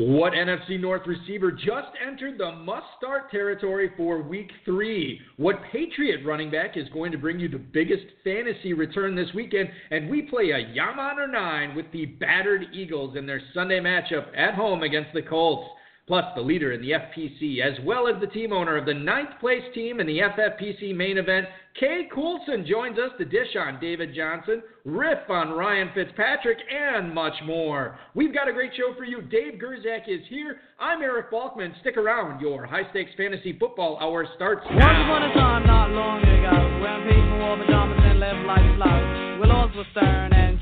What NFC North receiver just entered the must start territory for week three? What Patriot running back is going to bring you the biggest fantasy return this weekend? And we play a Yamaha 9 with the battered Eagles in their Sunday matchup at home against the Colts plus the leader in the FPC, as well as the team owner of the ninth place team in the FFPC main event. Kay Coulson joins us to dish on David Johnson, riff on Ryan Fitzpatrick, and much more. We've got a great show for you. Dave Gerczak is here. I'm Eric Balkman. Stick around. Your high stakes fantasy football hour starts now. Once upon a time, not long ago, when people wore pajamas and lived life slow,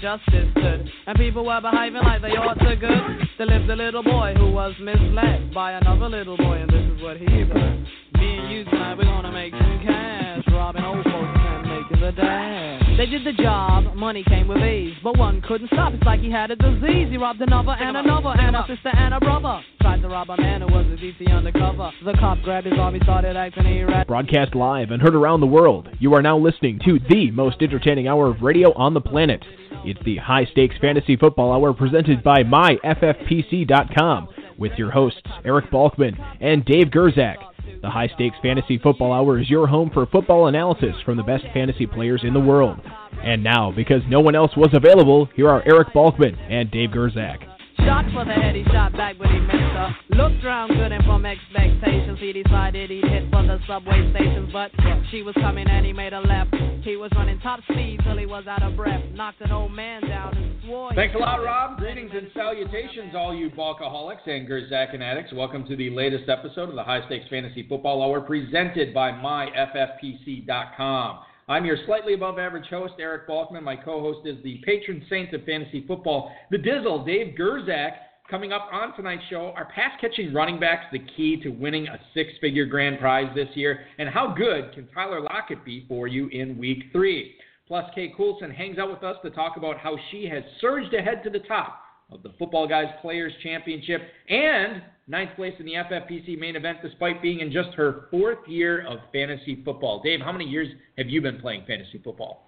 justice stood, and people were behaving like they ought to good. There lived a little boy who was misled by another little boy, and this is what he said. Me and you tonight, we're gonna make some cash, robbing old folks and making the dash. They did the job, money came with ease, but one couldn't stop. It's like he had a disease. He robbed another and another, and a sister and a brother. Tried to rob a man who was a DC undercover. The cop grabbed his arm, he started acting erratic. Broadcast live and heard around the world. You are now listening to the most entertaining hour of radio on the planet. It's the High Stakes Fantasy Football Hour presented by MyFFPC.com with your hosts Eric Balkman and Dave Gerczak. The High Stakes Fantasy Football Hour is your home for football analysis from the best fantasy players in the world. And now, because no one else was available, here are Eric Balkman and Dave Gerczak. Shot for the head, he shot back, but he missed her. Looked around good and from expectations, he decided he'd hit for the subway stations. But she was coming and he made a left. He was running top speed till he was out of breath. Knocked an old man down and swore. Thanks a lot, Rob. Greetings and salutations, all you Balkaholics and Gerczak addicts. Welcome to the latest episode of the High Stakes Fantasy Football Hour presented by MyFFPC.com. I'm your slightly above average host, Eric Balkman. My co host is the patron saint of fantasy football, the Dizzle, Dave Gerczak. Coming up on tonight's show, are pass catching running backs the key to winning a six figure grand prize this year? And how good can Tyler Lockett be for you in week three? Plus, Kay Coulson hangs out with us to talk about how she has surged ahead to the top of the Football Guys Players Championship and ninth place in the FFPC main event despite being in just her fourth year of fantasy football. Dave, how many years have you been playing fantasy football?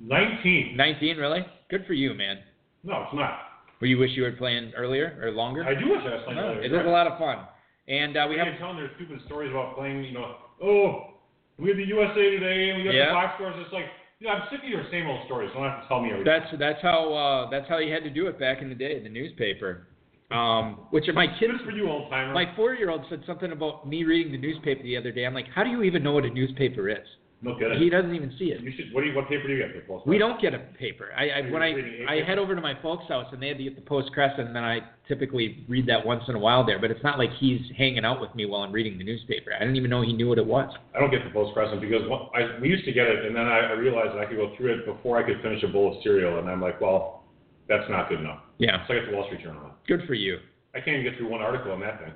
19. 19, really? Good for you, man. No, it's not. Or you wish you were playing earlier or longer? I do wish I was playing No, earlier. it is a lot of fun. And uh, we have telling their stupid stories about playing, you know, oh, we have the USA today and we got Yeah. the box scores. It's like, you know, I'm sick of your same old stories. You don't have to tell me everything. That's that's how uh, that's how you had to do it back in the day, the newspaper. Um, which my kids, Good for you, old timer. my four-year-old said something about me reading the newspaper the other day. I'm like, how do you even know what a newspaper is? no kidding. He doesn't even see it. You should. What do you? What paper do you get? The Post We don't get a paper. I, I when I I a I paper? head over to my folks' house and they had to get the Post Crescent, and then I typically read that once in a while there. But it's not like he's hanging out with me while I'm reading the newspaper. I didn't even know he knew what it was. I don't get the Post Crescent because one- I, we used to get it, and then I, I realized that I could go through it before I could finish a bowl of cereal, and I'm like, well, that's not good enough. Yeah, So I get the Wall Street Journal. Good for you. I can't even get through one article on that thing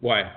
Why?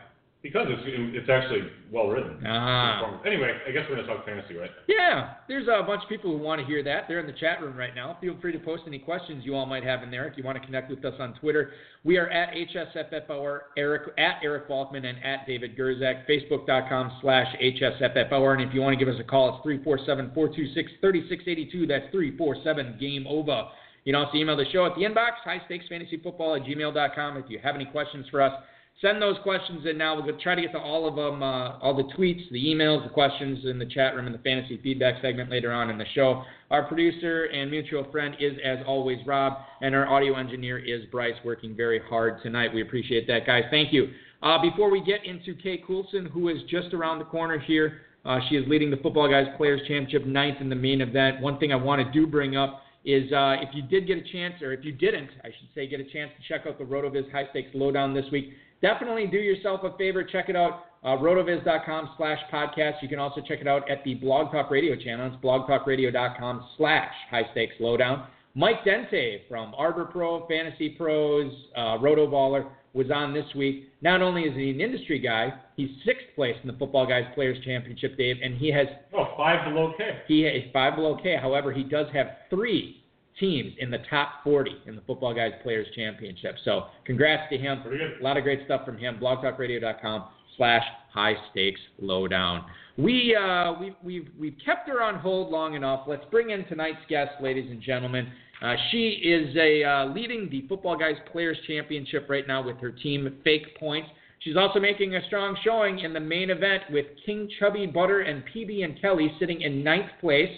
because it's it's actually well written. Ah. Anyway, I guess we're gonna talk fantasy, right? Yeah, there's a bunch of people who want to hear that. They're in the chat room right now. Feel free to post any questions you all might have in there. If you want to connect with us on Twitter, we are at HSFFOR, Eric, at Eric Balkman and at David Gerczak, Facebook.com slash HSFFOR. And if you want to give us a call, it's 347-426-3682. That's 347 game Over. You can also email the show at the inbox, highstakesfantasyfootball at gmail.com. If you have any questions for us, send those questions in now. We'll try to get to all of them, uh, all the tweets, the emails, the questions in the chat room, and the fantasy feedback segment later on in the show. Our producer and mutual friend is, as always, Rob, and our audio engineer is Bryce, working very hard tonight. We appreciate that, guys. Thank you. Uh, before we get into Kay Coulson, who is just around the corner here, uh, she is leading the Football Guys Players Championship ninth in the main event. One thing I want to do bring up is uh, if you did get a chance, or if you didn't, I should say, get a chance to check out the RotoViz High Stakes Lowdown this week, definitely do yourself a favor. Check it out, uh, rotoviz.com slash podcast. You can also check it out at the Blog Talk Radio channel. It's blogtalkradio.com slash High Stakes Lowdown. Mike Dente from Arbor Pro, Fantasy Pros, uh, Rotoballer was on this week. Not only is he an industry guy, he's sixth place in the Football Guys Players Championship, Dave, and he has Oh, five below K. he is five below K. However, he does have three teams in the top 40 in the Football Guys Players Championship. So congrats to him. A lot of great stuff from him. BlogTalkRadio.com slash high stakes lowdown. We, uh, we, we've, we've kept her on hold long enough. Let's bring in tonight's guest, ladies and gentlemen. Uh, she is a uh, leading the Football Guys Players Championship right now with her team Fake Points. She's also making a strong showing in the main event with King Chubby Butter and PB and Kelly sitting in ninth place.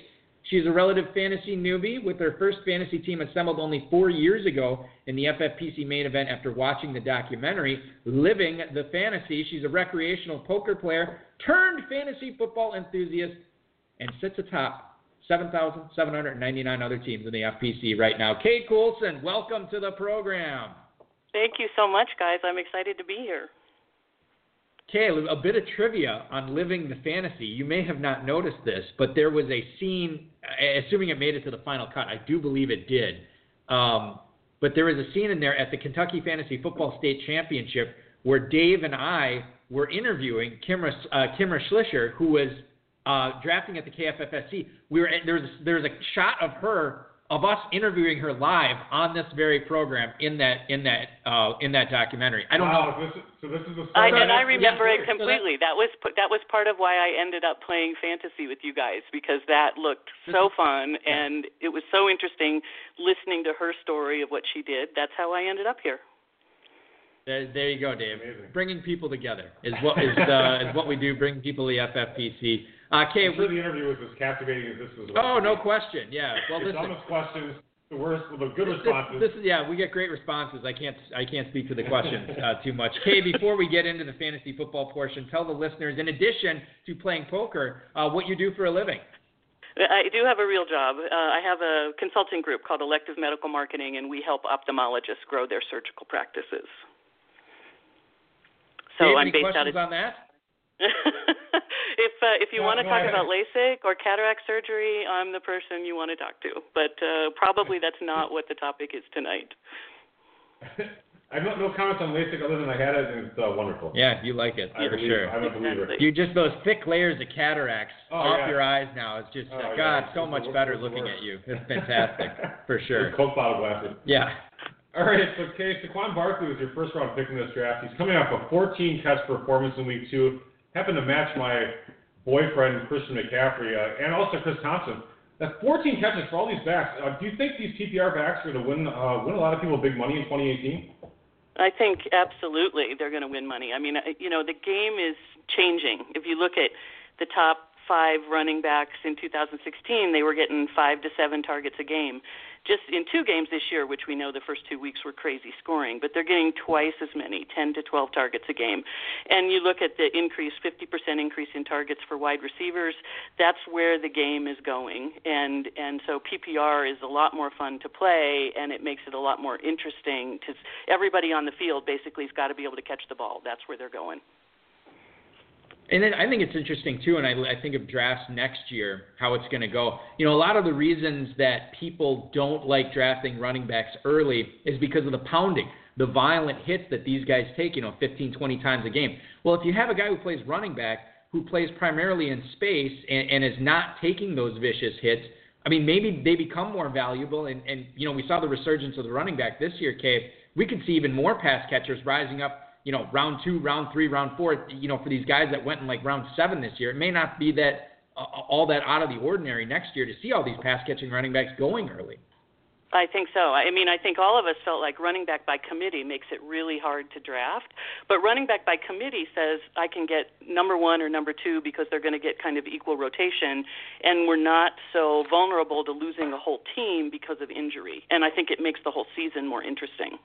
She's a relative fantasy newbie with her first fantasy team assembled only four years ago in the FFPC main event after watching the documentary Living the Fantasy. She's a recreational poker player turned fantasy football enthusiast and sits atop 7,799 other teams in the FPC right now. Kay Coulson, welcome to the program. Thank you so much, guys. I'm excited to be here. Okay, a bit of trivia on Living the Fantasy. You may have not noticed this, but there was a scene, assuming it made it to the final cut. I do believe it did. Um, but there was a scene in there at the Kentucky Fantasy Football State Championship where Dave and I were interviewing Kimra, uh, Kimra Schlischer, who was uh, drafting at the KFFSC. We were there was there was a shot of her of us interviewing her live on this very program in that in that uh, in that documentary. I don't wow, know. This, so this is the I, and I remember yeah, it completely. that, that was that was part of why I ended up playing fantasy with you guys because that looked so fun and it was so interesting listening to her story of what she did. That's how I ended up here. There, there you go, Dave. Amazing. Bringing people together is what is uh, is what we do. Bring people to the FFPC. Uh, Kay, I'm sure the interview was as captivating as this was. oh, no question. Yeah. Well, the listen. dumbest questions, the worst, the good This, responses. this is yeah, we get great responses. I can't I can't speak to the questions uh, too much. Kay, before we get into the fantasy football portion, tell the listeners, in addition to playing poker, uh, what you do for a living. I do have a real job. Uh, I have a consulting group called Elective Medical Marketing, and we help ophthalmologists grow their surgical practices. So Dave, I'm any based out questions of on that? if uh, if you No, want to no, talk about LASIK or cataract surgery, I'm the person you want to talk to. But uh, probably that's not what the topic is tonight. I have no, no comments on LASIK other than I had it and it's uh, wonderful. Yeah, you like it I for believe, sure. I'm a believer. Exactly. You just those thick layers of cataracts Oh, off yeah. your eyes now. It's just Oh, uh, yeah. God, so It's much the- better looking worst. at you. It's fantastic for sure. With Coke bottle glasses. Yeah. All right, so Kay, Saquon Barkley was your first round pick in this draft. He's coming off a 14 catch performance in week two. Happened to match my boyfriend Christian McCaffrey uh, and also Chris Thompson. That's 14 catches for all these backs. Uh, do you think these PPR backs are going to win uh, win a lot of people big money in 2018? I think absolutely they're going to win money. I mean, uh, you know, the game is changing. If you look at the top five running backs in 2016, they were getting five to seven targets a game. Just in two games this year, which we know the first two weeks were crazy scoring, but they're getting twice as many, 10 to 12 targets a game. And you look at the increase, 50% increase in targets for wide receivers. That's where the game is going, and and so PPR is a lot more fun to play, and it makes it a lot more interesting because everybody on the field basically has got to be able to catch the ball. That's where they're going. And then I think it's interesting too, and I, I think of drafts next year, how it's going to go. You know, a lot of the reasons that people don't like drafting running backs early is because of the pounding, the violent hits that these guys take, you know, 15, 20 times a game. Well, if you have a guy who plays running back, who plays primarily in space and, and is not taking those vicious hits, I mean, maybe they become more valuable. And, and, you know, we saw the resurgence of the running back this year, Cave. We could see even more pass catchers rising up you know, round two, round three, round four, you know, for these guys that went in like round seven this year, it may not be that uh, all that out of the ordinary next year to see all these pass catching running backs going early. I think so. I mean, I think all of us felt like running back by committee makes it really hard to draft. But running back by committee says I can get number one or number two because they're going to get kind of equal rotation, and we're not so vulnerable to losing a whole team because of injury. And I think it makes the whole season more interesting.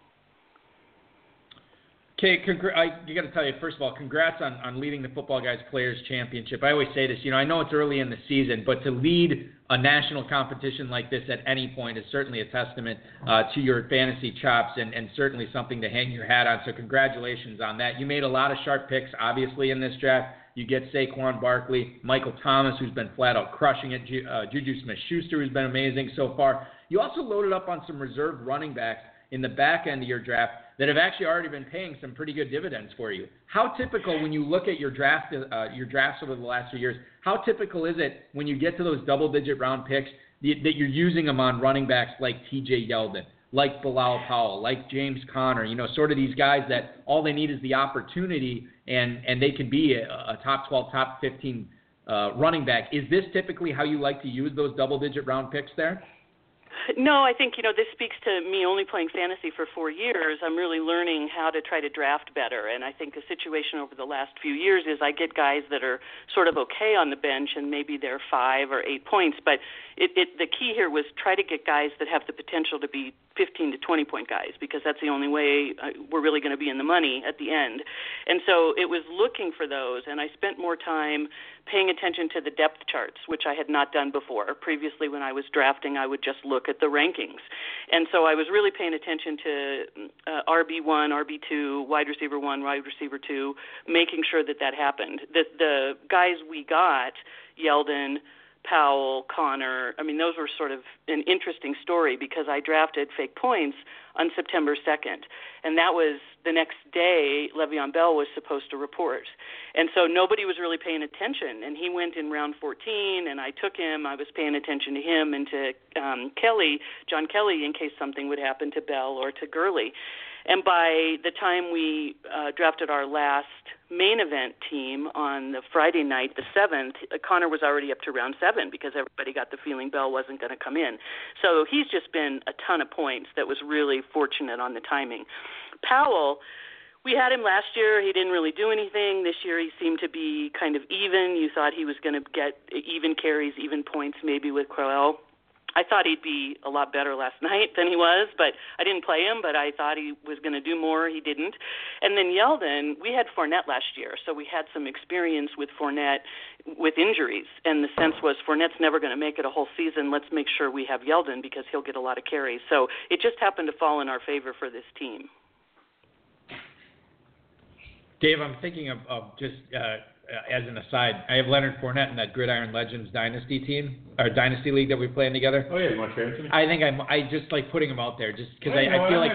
Okay, congr- I you got to tell you first of all, congrats on on leading the Football Guys Players Championship. I always say this, you know, I know it's early in the season, but to lead a national competition like this at any point is certainly a testament uh, to your fantasy chops and and certainly something to hang your hat on. So congratulations on that. You made a lot of sharp picks, obviously, in this draft. You get Saquon Barkley, Michael Thomas, who's been flat out crushing it, uh, Juju Smith-Schuster, who's been amazing so far. You also loaded up on some reserve running backs in the back end of your draft that have actually already been paying some pretty good dividends for you. How typical when you look at your draft uh, your drafts over the last few years? How typical is it when you get to those double digit round picks that you're using them on running backs like T.J. Yeldon, like Bilal Powell, like James Conner, you know, sort of these guys that all they need is the opportunity and, and they can be a, a top 12, top 15 uh, running back. Is this typically how you like to use those double digit round picks there? No, I think you know this speaks to me only playing fantasy for four years. I'm really learning how to try to draft better, and I think the situation over the last few years is I get guys that are sort of okay on the bench, and maybe they're five or eight points, but it, it the key here was try to get guys that have the potential to be 15 to 20 point guys because that's the only way uh, we're really going to be in the money at the end. And so it was looking for those, and I spent more time paying attention to the depth charts, which I had not done before. Previously, when I was drafting, I would just look at the rankings. And so I was really paying attention to uh, RB1, RB2, wide receiver 1, wide receiver 2, making sure that that happened. The, the guys we got, Yeldon, Powell, Conner. I mean, those were sort of an interesting story because I drafted fake points on September 2nd, and that was the next day. Le'Veon Bell was supposed to report, and so nobody was really paying attention. And he went in round 14, and I took him. I was paying attention to him and to um, Kelly, John Kelly, in case something would happen to Bell or to Gurley. And by the time we uh, drafted our last main event team on the Friday night, the 7th, uh, Conner was already up to round seven because everybody got the feeling Bell wasn't going to come in. So he's just been a ton of points that was really fortunate on the timing. Powell, we had him last year. He didn't really do anything. This year he seemed to be kind of even. You thought he was going to get even carries, even points maybe with Crowell. I thought he'd be a lot better last night than he was, but I didn't play him. But I thought he was going to do more. He didn't. And then Yeldon, we had Fournette last year, so we had some experience with Fournette with injuries. And the sense was Fournette's never going to make it a whole season. Let's make sure we have Yeldon because he'll get a lot of carries. So it just happened to fall in our favor for this team. Dave, I'm thinking of, of just uh, Uh, as an aside, I have Leonard Fournette in that Gridiron Legends Dynasty team or Dynasty League that we play in together. Oh yeah, you want to trade him? I think I'm. I just like putting him out there just because I, I, I, feel like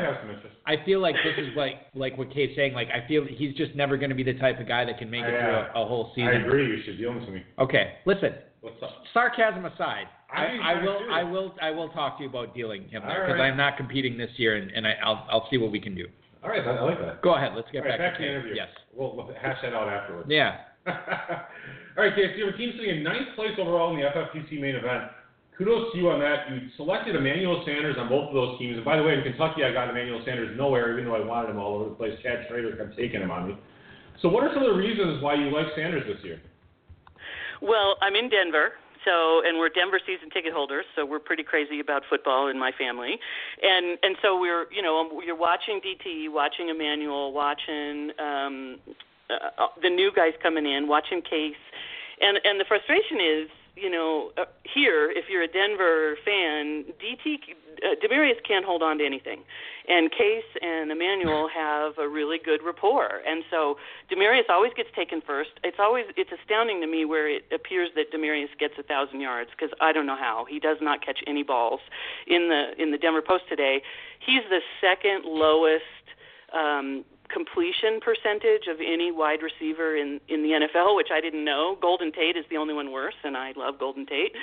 I feel like this is like like what Kay's saying. Like I feel he's just never going to be the type of guy that can make it through a, a, whole season. I agree. You should deal with me. Okay, listen. What's up? Sarcasm aside, I, I, will I will I will talk to you about dealing him there because right. I'm not competing this year and, and I, I'll I'll see what we can do. All right, I like that. Go ahead. Let's get back, back to the interview. Yes. We'll, we'll hash that out afterwards. Yeah. All right, Casey, your team sitting in ninth place overall in the FFPC main event. Kudos to you on that. You selected Emmanuel Sanders on both of those teams. And by the way, in Kentucky, I got Emmanuel Sanders nowhere, even though I wanted him all over the place. Chad Schrader kept taking him on me. So, what are some of the reasons why you like Sanders this year? Well, I'm in Denver, so and we're Denver season ticket holders, so we're pretty crazy about football in my family, and and so we're you know you're watching DT, watching Emmanuel, watching um, uh, the new guys coming in, watching Case, and and the frustration is, you know, uh, here if you're a Denver fan, DT uh, Demaryius can't hold on to anything, and Case and Emmanuel have a really good rapport, and so Demaryius always gets taken first. It's always it's astounding to me where it appears that Demaryius gets a thousand yards because I don't know how he does not catch any balls. In the in the Denver Post today, he's the second lowest um, completion percentage of any wide receiver in in the NFL, which I didn't know. Golden Tate is the only one worse, and I love Golden Tate.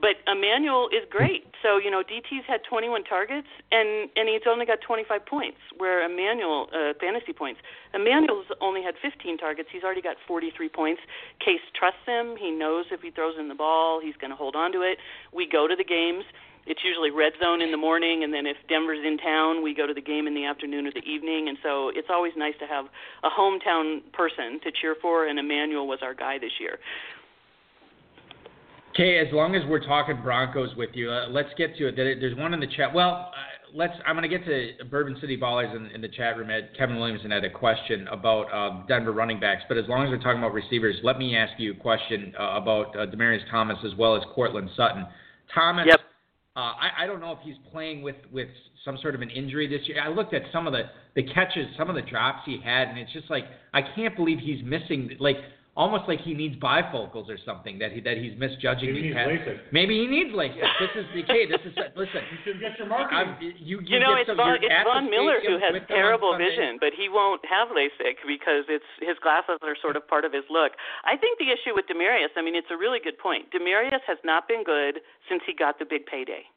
But Emmanuel is great. So you know, DT's had 21 targets, and and he's only got 25 points, where Emmanuel uh, fantasy points. Emmanuel's only had 15 targets. He's already got 43 points. Case trusts him. He knows if he throws in the ball, he's going to hold on to it. We go to the games it's usually red zone in the morning, and then if Denver's in town, we go to the game in the afternoon or the evening. And so it's always nice to have a hometown person to cheer for, and Emmanuel was our guy this year. Okay, as long as we're talking Broncos with you, uh, let's get to it. There's one in the chat. Well, uh, let's. I'm going to get to Bourbon City Ballers in, in the chat room. Ed, Kevin Williamson had a question about uh, Denver running backs, but as long as we're talking about receivers, let me ask you a question uh, about uh, Demaryius Thomas as well as Courtland Sutton. Thomas yep. Uh, I, I don't know if he's playing with, with some sort of an injury this year. I looked at some of the, the catches, some of the drops he had, and it's just like I can't believe he's missing. Like almost like he needs bifocals or something that he that he's misjudging. Maybe he needs LASIK. Maybe he needs LASIK. this is the key. This is listen. You should get your marketing. I'm, you, you, you know, it's some, Von, it's Von Miller who has terrible vision, but he won't have LASIK because it's his glasses are sort of part of his look. I think the issue with Demaryius. I mean, it's a really good point. Demaryius has not been good since he got the big payday.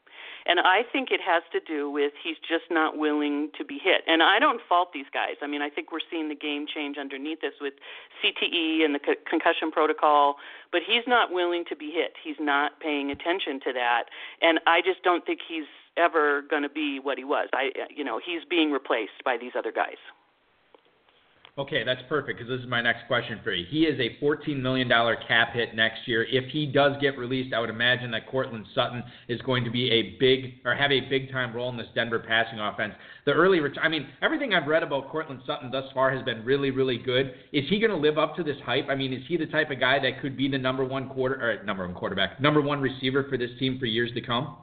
And I think it has to do with he's just not willing to be hit. And I don't fault these guys. I mean, I think we're seeing the game change underneath this with CTE and the co- concussion protocol, but he's not willing to be hit. He's not paying attention to that. And I just don't think he's ever going to be what he was. I you know, he's being replaced by these other guys. Okay, that's perfect because this is my next question for you. He is a $14 million cap hit next year. If he does get released, I would imagine that Courtland Sutton is going to be a big or have a big time role in this Denver passing offense. The early, ret- I mean, everything I've read about Courtland Sutton thus far has been really, really good. Is he going to live up to this hype? I mean, is he the type of guy that could be the number one quarter or number one quarterback, number one receiver for this team for years to come?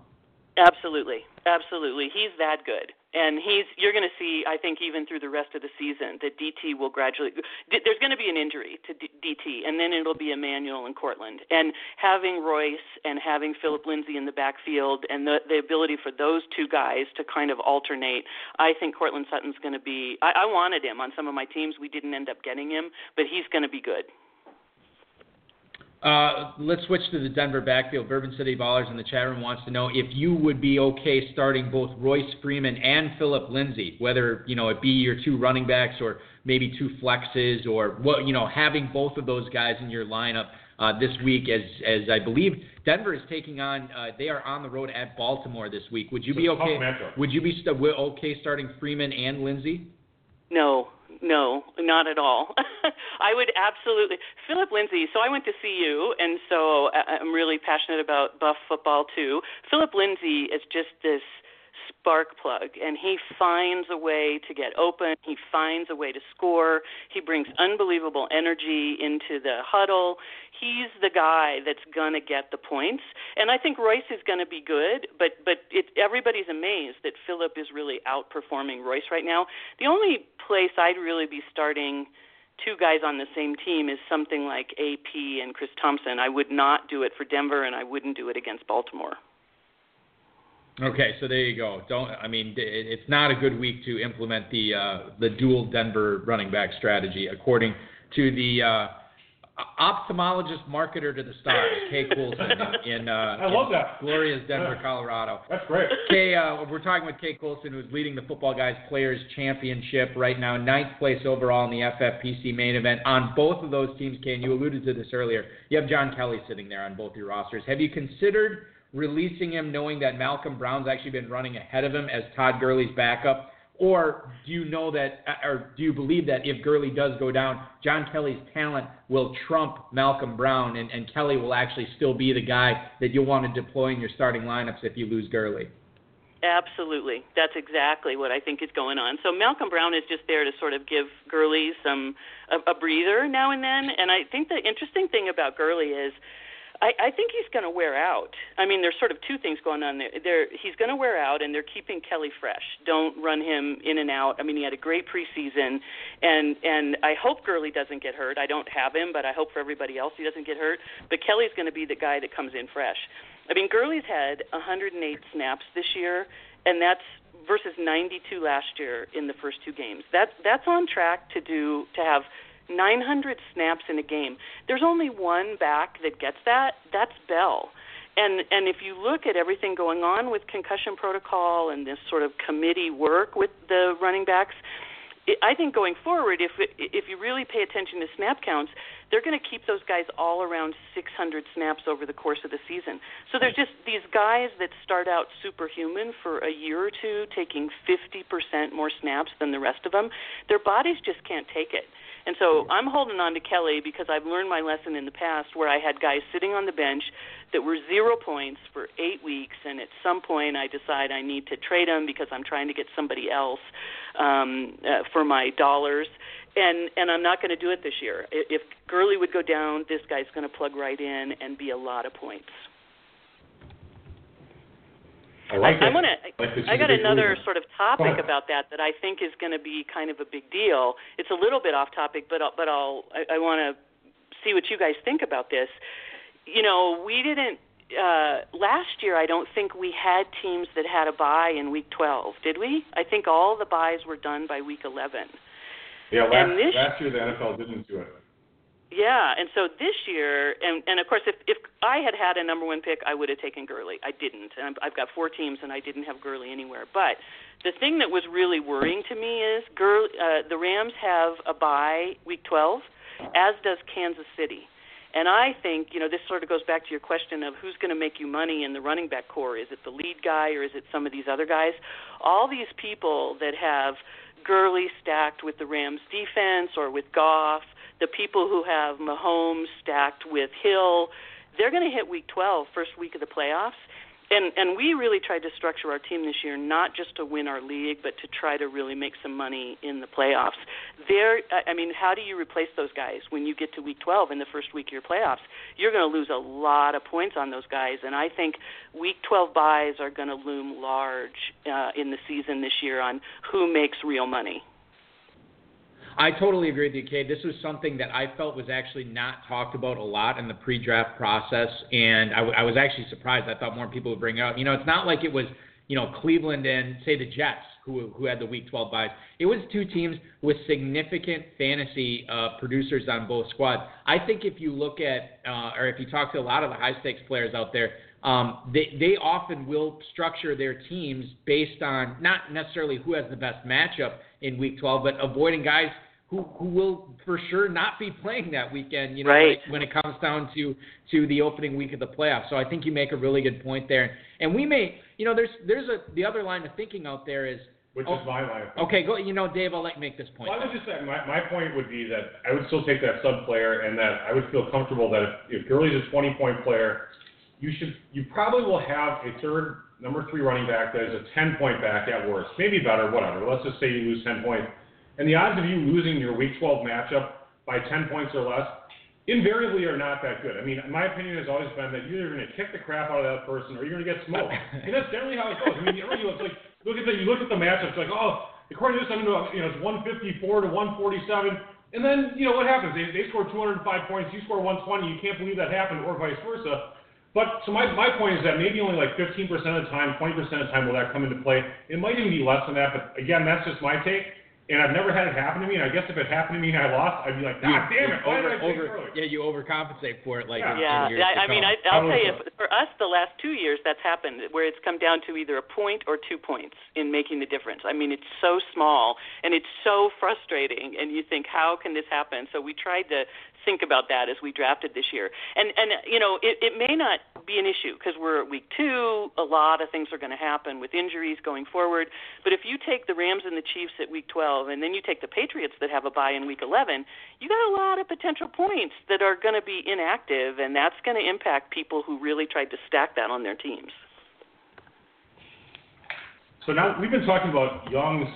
Absolutely, absolutely. He's that good, and he's. You're going to see, I think, even through the rest of the season, that DT will gradually. There's going to be an injury to DT, and then it'll be Emmanuel and Courtland. And having Royce and having Philip Lindsay in the backfield, and the the ability for those two guys to kind of alternate, I think Courtland Sutton's going to be. I, I wanted him on some of my teams. We didn't end up getting him, but he's going to be good. Uh, let's switch to the Denver backfield. Bourbon City Ballers in the chat room wants to know if you would be okay starting both Royce Freeman and Philip Lindsay, whether you know it be your two running backs or maybe two flexes or what you know having both of those guys in your lineup uh, this week. As as I believe Denver is taking on, uh, they are on the road at Baltimore this week. Would you It's be okay? Would you be st- okay starting Freeman and Lindsay? No, no, not at all. I would absolutely. Philip Lindsay. So I went to CU, and so I- I'm really passionate about Buff football too. Philip Lindsay is just this spark plug, and he finds a way to get open. He finds a way to score. He brings unbelievable energy into the huddle. He's the guy that's gonna get the points, and I think Royce is gonna be good. But but it, everybody's amazed that Phillip is really outperforming Royce right now. The only place I'd really be starting two guys on the same team is something like AP and Chris Thompson. I would not do it for Denver, and I wouldn't do it against Baltimore. Okay, so there you go. Don't I mean it's not a good week to implement the uh, the dual Denver running back strategy, according to the uh, ophthalmologist marketer to the stars, Kay Coulson in, in, uh, I love in that. glorious Denver, Yeah. Colorado. That's great. Kay, uh, we're talking with Kay Coulson, who's leading the Football Guys Players Championship right now, ninth place overall in the FFPC main event. On both of those teams, Kay, and you alluded to this earlier, you have John Kelly sitting there on both your rosters. Have you considered releasing him knowing that Malcolm Brown's actually been running ahead of him as Todd Gurley's backup? Or do you know that, uh, or do you believe that if Gurley does go down, John Kelly's talent will trump Malcolm Brown, and, and Kelly will actually still be the guy that you'll want to deploy in your starting lineups if you lose Gurley? Absolutely. That's exactly what I think is going on. So Malcolm Brown is just there to sort of give Gurley some a, a breather now and then. And I think the interesting thing about Gurley is I, I think he's going to wear out. I mean, there's sort of two things going on there. There, he's going to wear out, and they're keeping Kelly fresh. Don't run him in and out. I mean, he had a great preseason, and and I hope Gurley doesn't get hurt. I don't have him, but I hope for everybody else he doesn't get hurt. But Kelly's going to be the guy that comes in fresh. I mean, Gurley's had 108 snaps this year, and that's versus 92 last year in the first two games. That that's on track to do to have 900 snaps in a game. There's only one back that gets that. That's Bell. And and if you look at everything going on with concussion protocol and this sort of committee work with the running backs, I think going forward, if if you really pay attention to snap counts, they're going to keep those guys all around 600 snaps over the course of the season. So there's just these guys that start out superhuman for a year or two, taking 50% more snaps than the rest of them. Their bodies just can't take it. And so I'm holding on to Kelly because I've learned my lesson in the past where I had guys sitting on the bench that were zero points for eight weeks, and at some point I decide I need to trade them because I'm trying to get somebody else um, uh, for my dollars. And and I'm not going to do it this year. If Gurley would go down, this guy's going to plug right in and be a lot of points. I like I it. want to. I is got another sort of topic about that that I think is going to be kind of a big deal. It's a little bit off topic, but I'll, but I'll I, I want to see what you guys think about this. You know, we didn't uh, last year. I don't think we had teams that had a bye in week 12, did we? I think all the byes were done by week 11. Yeah, last, this- last year the NFL didn't do it. Yeah, and so this year, and and of course, if if I had had a number one pick, I would have taken Gurley. I didn't, and I've got four teams, and I didn't have Gurley anywhere. But the thing that was really worrying to me is Gurley, uh, the Rams have a bye week 12, as does Kansas City. And I think, you know, this sort of goes back to your question of who's going to make you money in the running back core. Is it the lead guy or is it some of these other guys? All these people that have Gurley stacked with the Rams defense or with Goff the people who have Mahomes stacked with Hill, they're going to hit week 12, first week of the playoffs. And and we really tried to structure our team this year not just to win our league, but to try to really make some money in the playoffs. There, I mean, how do you replace those guys when you get to week 12 in the first week of your playoffs? You're going to lose a lot of points on those guys, and I think week 12 byes are going to loom large uh, in the season this year on who makes real money. I totally agree with you, Kay. This was something that I felt was actually not talked about a lot in the pre-draft process, and I, w- I was actually surprised. I thought more people would bring it up. You know, it's not like it was, you know, Cleveland and say the Jets who who had the Week 12 byes. It was two teams with significant fantasy uh, producers on both squads. I think if you look at, uh, or if you talk to a lot of the high stakes players out there, um, they they often will structure their teams based on not necessarily who has the best matchup in Week 12, but avoiding guys who who will for sure not be playing that weekend. You know, right. when, it, when it comes down to to the opening week of the playoffs. So I think you make a really good point there. And we may, you know, there's there's a the other line of thinking out there is. Which oh, is my line. Okay, go. You know, Dave, I'll let you make this point. Well, I would just say my, my point would be that I would still take that sub player, and that I would feel comfortable that if, if Gurley's a 20 point player, you should you probably will have a third number three running back that is a 10 point back at worst, maybe better, whatever. Let's just say you lose 10 points and the odds of you losing your Week 12 matchup by 10 points or less invariably are not that good. I mean, my opinion has always been that you're either going to kick the crap out of that person or you're going to get smoked. and that's generally how it goes. I mean, you know, it's like look at the you look at the matchups like oh according to this I'm going to you know it's 154 to 147. And then, you know, what happens? They, they score 205 points, you score 120, you can't believe that happened, or vice versa. But so my, my point is that maybe only like 15% of the time, 20% of the time will that come into play. It might even be less than that, but again, that's just my take and I've never had it happen to me. And I guess if it happened to me and I lost, I'd be like, God damn it! Why over, did I take over, early? Yeah, you overcompensate for it, like Yeah. in, Yeah, in I, to I mean. I, I'll tell you, so. for us, the last two years that's happened, where it's come down to either a point or two points in making the difference. I mean, it's so small and it's so frustrating, and you think, how can this happen? So we tried to think about that as we drafted this year. And and you know, it, it may not be an issue because we're at week two. A lot of things are going to happen with injuries going forward. But if you take the Rams and the Chiefs at week 12, and then you take the Patriots that have a bye in week 11, you got a lot of potential points that are going to be inactive, and that's going to impact people who really tried to stack that on their teams. So now we've been talking about young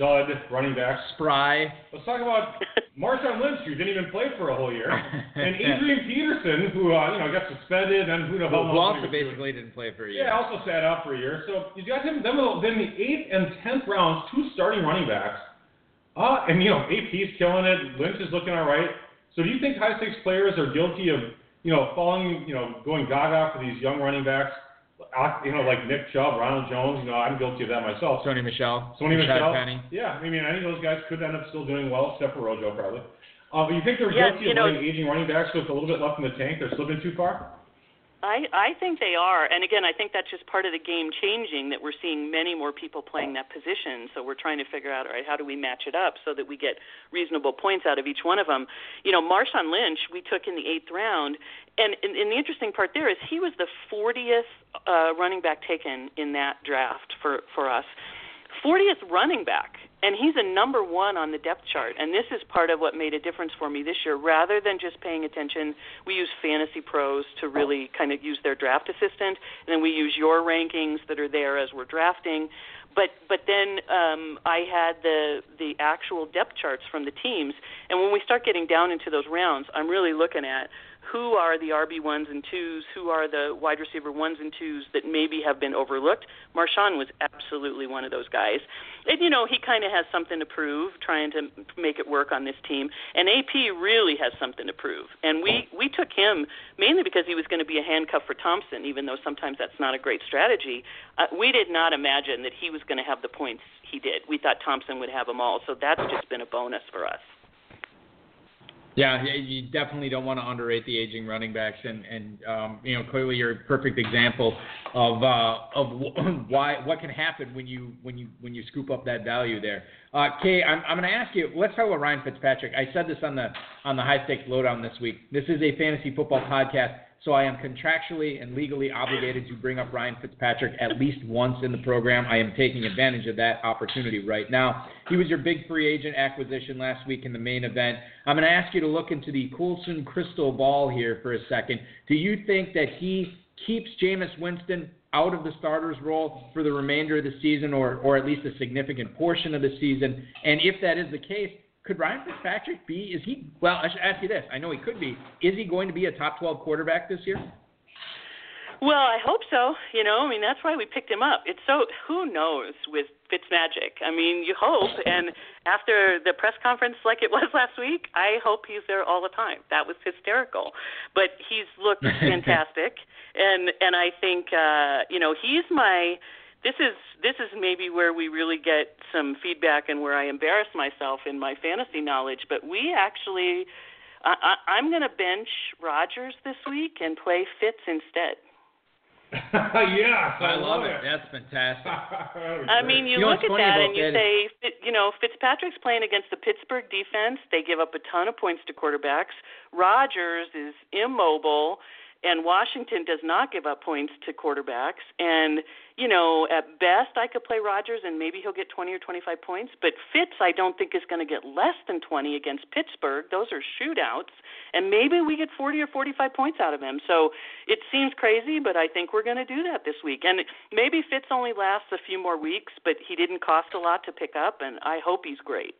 stud running back. Spry. Let's talk about Marshawn Lynch, who didn't even play for a whole year, and Adrian Peterson, who uh, you know got suspended and who knows Who how long also he was doing. basically didn't play for a year. Yeah, also sat out for a year. So you got him. Then then the eighth and tenth rounds, two starting running backs. Uh, and you know AP's killing it. Lynch is looking all right. So do you think high stakes players are guilty of you know falling you know going gaga for these young running backs? You know like Nick Chubb, Ronald Jones. You know I'm guilty of that myself. Sony Michel. Sony Michel. Penny. Yeah, I mean any of those guys could end up still doing well, except for Rojo probably. Uh, but you think they're Yeah, guilty of know- letting aging running backs with a little bit left in the tank? They're slipping too far. I, I think they are. And again, I think that's just part of the game changing that we're seeing many more people playing that position. So we're trying to figure out, all right, how do we match it up so that we get reasonable points out of each one of them? You know, Marshawn Lynch, we took in the eighth round. And, and, and the interesting part there is he was the 40th uh, running back taken in that draft for, for us. 40th running back and he's a number one on the depth chart. And this is part of what made a difference for me this year. Rather than just paying attention, we use Fantasy Pros to really kind of use their draft assistant, and then we use your rankings that are there as we're drafting. But but then um, I had the the actual depth charts from the teams, and when we start getting down into those rounds, I'm really looking at who are the RB ones and twos, who are the wide receiver ones and twos that maybe have been overlooked. Marshawn was absolutely one of those guys. And you know, he kind of has something to prove trying to make it work on this team. And AP really has something to prove. And we we took him mainly because he was going to be a handcuff for Thompson, even though sometimes that's not a great strategy. Uh, we did not imagine that he was going to have the points he did. We thought Thompson would have them all. So that's just been a bonus for us. Yeah, you definitely don't want to underrate the aging running backs, and and um, you know clearly you're a perfect example of uh, of why what can happen when you when you when you scoop up that value there. Uh, Kay, I'm I'm going to ask you. Let's talk about Ryan Fitzpatrick. I said this on the on the high stakes lowdown this week. This is a fantasy football podcast so I am contractually and legally obligated to bring up Ryan Fitzpatrick at least once in the program. I am taking advantage of that opportunity right now. He was your big free agent acquisition last week in the main event. I'm going to ask you to look into the Coulson crystal ball here for a second. Do you think that he keeps Jameis Winston out of the starters role for the remainder of the season or, or at least a significant portion of the season? And if that is the case, could Ryan Fitzpatrick be? Is he? Well, I should ask you this. I know he could be. Is he going to be a top 12 quarterback this year? Well, I hope so. You know, I mean, that's why we picked him up. It's so who knows with Fitzmagic. I mean, you hope, and after the press conference like it was last week, I hope he's there all the time. That was hysterical, but he's looked fantastic, and and I think uh, you know he's my this is this is maybe where we really get some feedback and where I embarrass myself in my fantasy knowledge. But we actually, I, I, I'm going to bench Rodgers this week and play Fitz instead. yeah, I, I love it. That's fantastic. I mean, you, you know, look at that and you that say, you know, Fitzpatrick's playing against the Pittsburgh defense. They give up a ton of points to quarterbacks. Rodgers is immobile and Washington does not give up points to quarterbacks. And you know, at best, I could play Rodgers and maybe he'll get 20 or 25 points. But Fitz, I don't think is going to get less than 20 against Pittsburgh. Those are shootouts, and maybe we get 40 or 45 points out of him. So it seems crazy, but I think we're going to do that this week. And maybe Fitz only lasts a few more weeks, but he didn't cost a lot to pick up, and I hope he's great.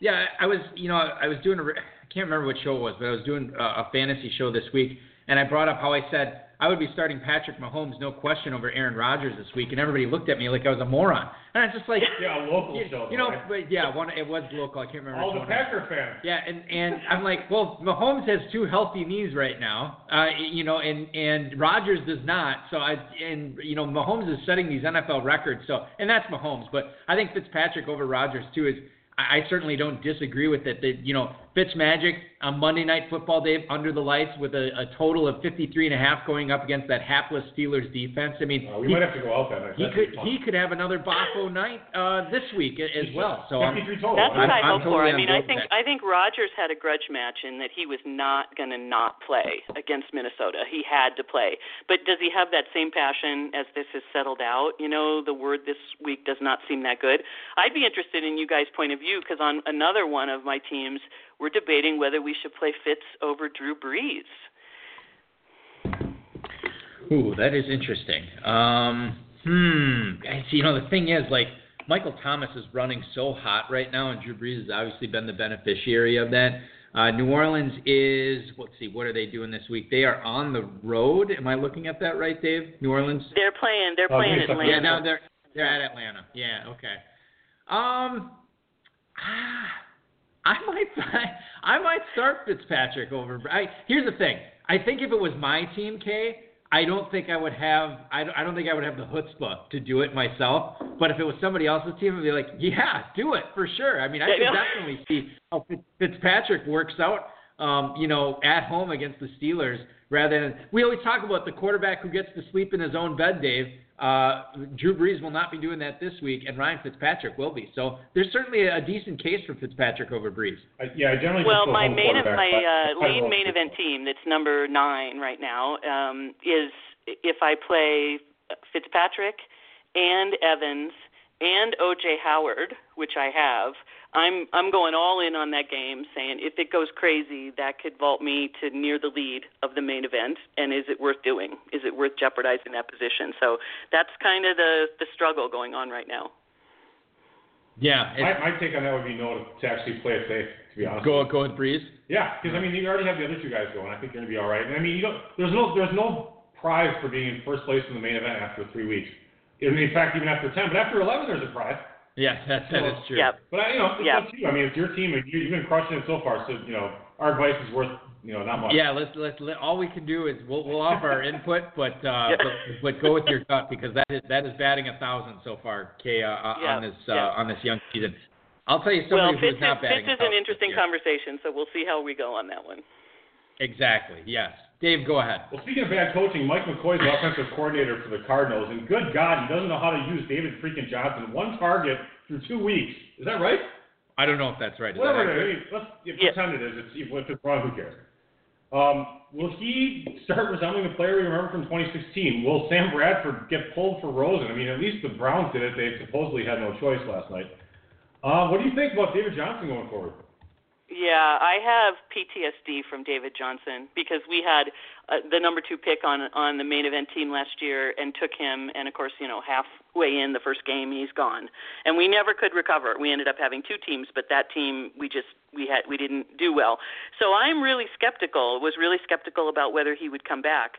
Yeah, I was, you know, I was doing a, I can't remember what show it was, but I was doing a, a fantasy show this week, and I brought up how I said I would be starting Patrick Mahomes, no question, over Aaron Rodgers this week, and everybody looked at me like I was a moron. And I was just like, yeah, local you, show, you know, right? but yeah, one it was local. I can't remember. All the Packer fans. Yeah, and and I'm like, well, Mahomes has two healthy knees right now, uh, you know, and and Rodgers does not. So I and you know, Mahomes is setting these NFL records. So and that's Mahomes, but I think Fitzpatrick over Rodgers too is. I certainly don't disagree with it. That you know, Fitzmagic on Monday Night Football, Dave, under the lights with a, a total of 53 and a half going up against that hapless Steelers defense. I mean, uh, we he, might have to go out that night. He could he could have another Bafo night uh, this week as well. So I'm, total. that's what I'm, I hope totally for. I mean, I think that. I think Rodgers had a grudge match in that he was not going to not play against Minnesota. He had to play. But does he have that same passion as this has settled out? You know, the word this week does not seem that good. I'd be interested in you guys' point of view because on another one of my teams we're debating whether we should play Fitz over Drew Brees. Ooh, that is interesting. Um, hmm. You know, the thing is, like, Michael Thomas is running so hot right now, and Drew Brees has obviously been the beneficiary of that. Uh, New Orleans is, let's see, what are they doing this week? They are on the road. Am I looking at that right, Dave? New Orleans? They're playing. They're playing oh, Atlanta. Yeah, no, they're they're at Atlanta. Yeah, okay. Um, ah, I might I might start Fitzpatrick over. I, here's the thing. I think if it was my team, Kay, I don't think I would have. I don't, I don't think I would have the chutzpah to do it myself. But if it was somebody else's team, I'd be like, yeah, do it for sure. I mean, I could definitely see how Fitzpatrick works out. Um, you know, at home against the Steelers, rather than we always talk about the quarterback who gets to sleep in his own bed, Dave. Uh, Drew Brees will not be doing that this week, and Ryan Fitzpatrick will be. So there's certainly a decent case for Fitzpatrick over Brees. Uh, yeah, I generally. Well, my main my uh, lead main event team that's number nine right now um, is if I play Fitzpatrick and Evans and OJ Howard, which I have. I'm I'm going all in on that game, saying if it goes crazy, that could vault me to near the lead of the main event. And is it worth doing? Is it worth jeopardizing that position? So that's kind of the the struggle going on right now. Yeah, my, my take on that would be no to actually play it safe. To be honest, go go with Brees. Yeah, because I mean you already have the other two guys going. I think you're gonna be all right. And I mean you don't. There's no there's no prize for being in first place in the main event after three weeks. In fact, even after ten, but after eleven, there's a prize. Yeah, that, that is true. Yep. But I, you know, it's yep. up to you. I mean, it's your team, and you, you've been crushing it so far. So you know, our advice is worth you know not much. Yeah, let's let's let, all we can do is we'll we'll offer our input, but uh, yeah. but, but go with your gut because that is that is batting a thousand so far, Kay, uh, yeah. on this uh, yeah. on this young season. I'll tell you well, somebody Fitz who's not is, batting Fitz is a an interesting conversation, so we'll see how we go on that one. Exactly. Yes. Dave, go ahead. Well, speaking of bad coaching, Mike McCoy's the offensive coordinator for the Cardinals, and good God, he doesn't know how to use David freaking Johnson. One target through two weeks. Is that right? I don't know if that's right. Is Whatever that it accurate? is, let's yeah, Yeah. pretend it is. It's, if it's wrong, who cares? Um, will he start resembling the player we remember from 2016? Will Sam Bradford get pulled for Rosen? I mean, at least the Browns did it. They supposedly had no choice last night. Uh, what do you think about David Johnson going forward? Yeah, I have PTSD from David Johnson because we had uh, the number two pick on on the main event team last year and took him, and of course, you know, halfway in the first game, he's gone, and we never could recover. We ended up having two teams, but that team we just we had we didn't do well. So I'm really skeptical. Was really skeptical about whether he would come back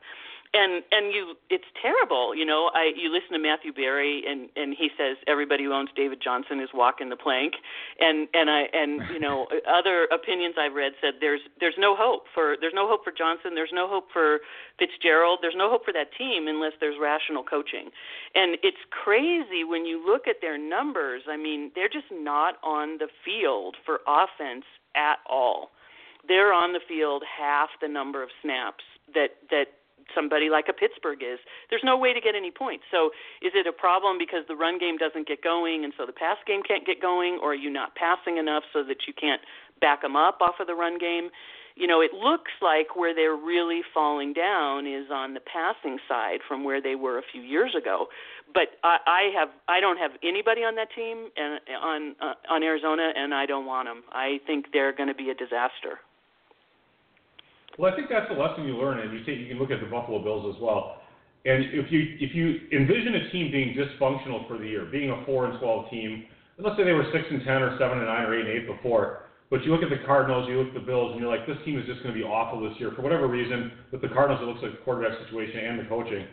and and you it's terrible you know. I you listen to matthew berry and and he says everybody who owns david johnson is walking the plank. And and i and you know other opinions i've read said there's there's no hope for there's no hope for johnson there's no hope for fitzgerald there's no hope for that team unless there's rational coaching. And it's crazy when you look at their numbers. I mean they're just not on the field for offense at all. They're on the field half the number of snaps that that somebody like a Pittsburgh is. There's no way to get any points. So is it a problem because the run game doesn't get going and so the pass game can't get going or are you not passing enough so that you can't back them up off of the run game? You know, it looks like where they're really falling down is on the passing side from where they were a few years ago. But I, I have I don't have anybody on that team and on uh, on Arizona and I don't want them. I think they're going to be a disaster. Well, I think that's the lesson you learn, and you take you can look at the Buffalo Bills as well. And if you if you envision a team being dysfunctional for the year, being a four and twelve team, and let's say they were six and ten or seven and nine or eight and eight before, but you look at the Cardinals, you look at the Bills, and you're like, this team is just going to be awful this year for whatever reason. With the Cardinals, it looks like the quarterback situation and the coaching,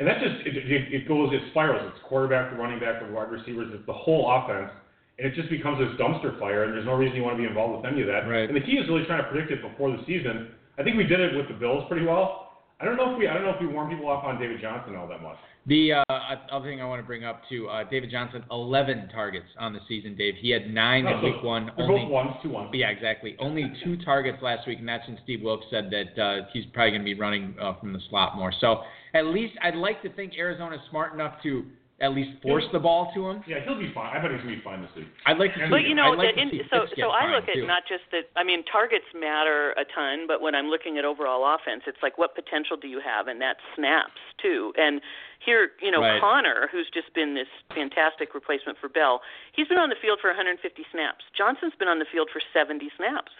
and that just it, it, it goes it spirals. It's quarterback to running back to wide receivers. It's the whole offense. And it just becomes this dumpster fire, and there's no reason you want to be involved with any of that. Right. And the key is really trying to predict it before the season. I think we did it with the Bills pretty well. I don't know if we I don't know if we warmed people up on David Johnson all that much. The uh, other thing I want to bring up too, uh, David Johnson, 11 targets on the season. Dave, he had nine in so week one. They're Only both ones, two ones. Yeah, exactly. Only two targets last week, and that's when Steve Wilks said that uh, he's probably going to be running uh, from the slot more. So at least I'd like to think Arizona's smart enough to at least force the ball to him. Yeah, he'll be fine. I bet he's gonna be fine this week. I'd like to see. But you know, like that in, so so I look at too. not just that. I mean, targets matter a ton, but when I'm looking at overall offense, it's like what potential do you have, and that snaps too. And here, you know, Right. Conner, who's just been this fantastic replacement for Bell, he's been on the field for 150 snaps. Johnson's been on the field for 70 snaps.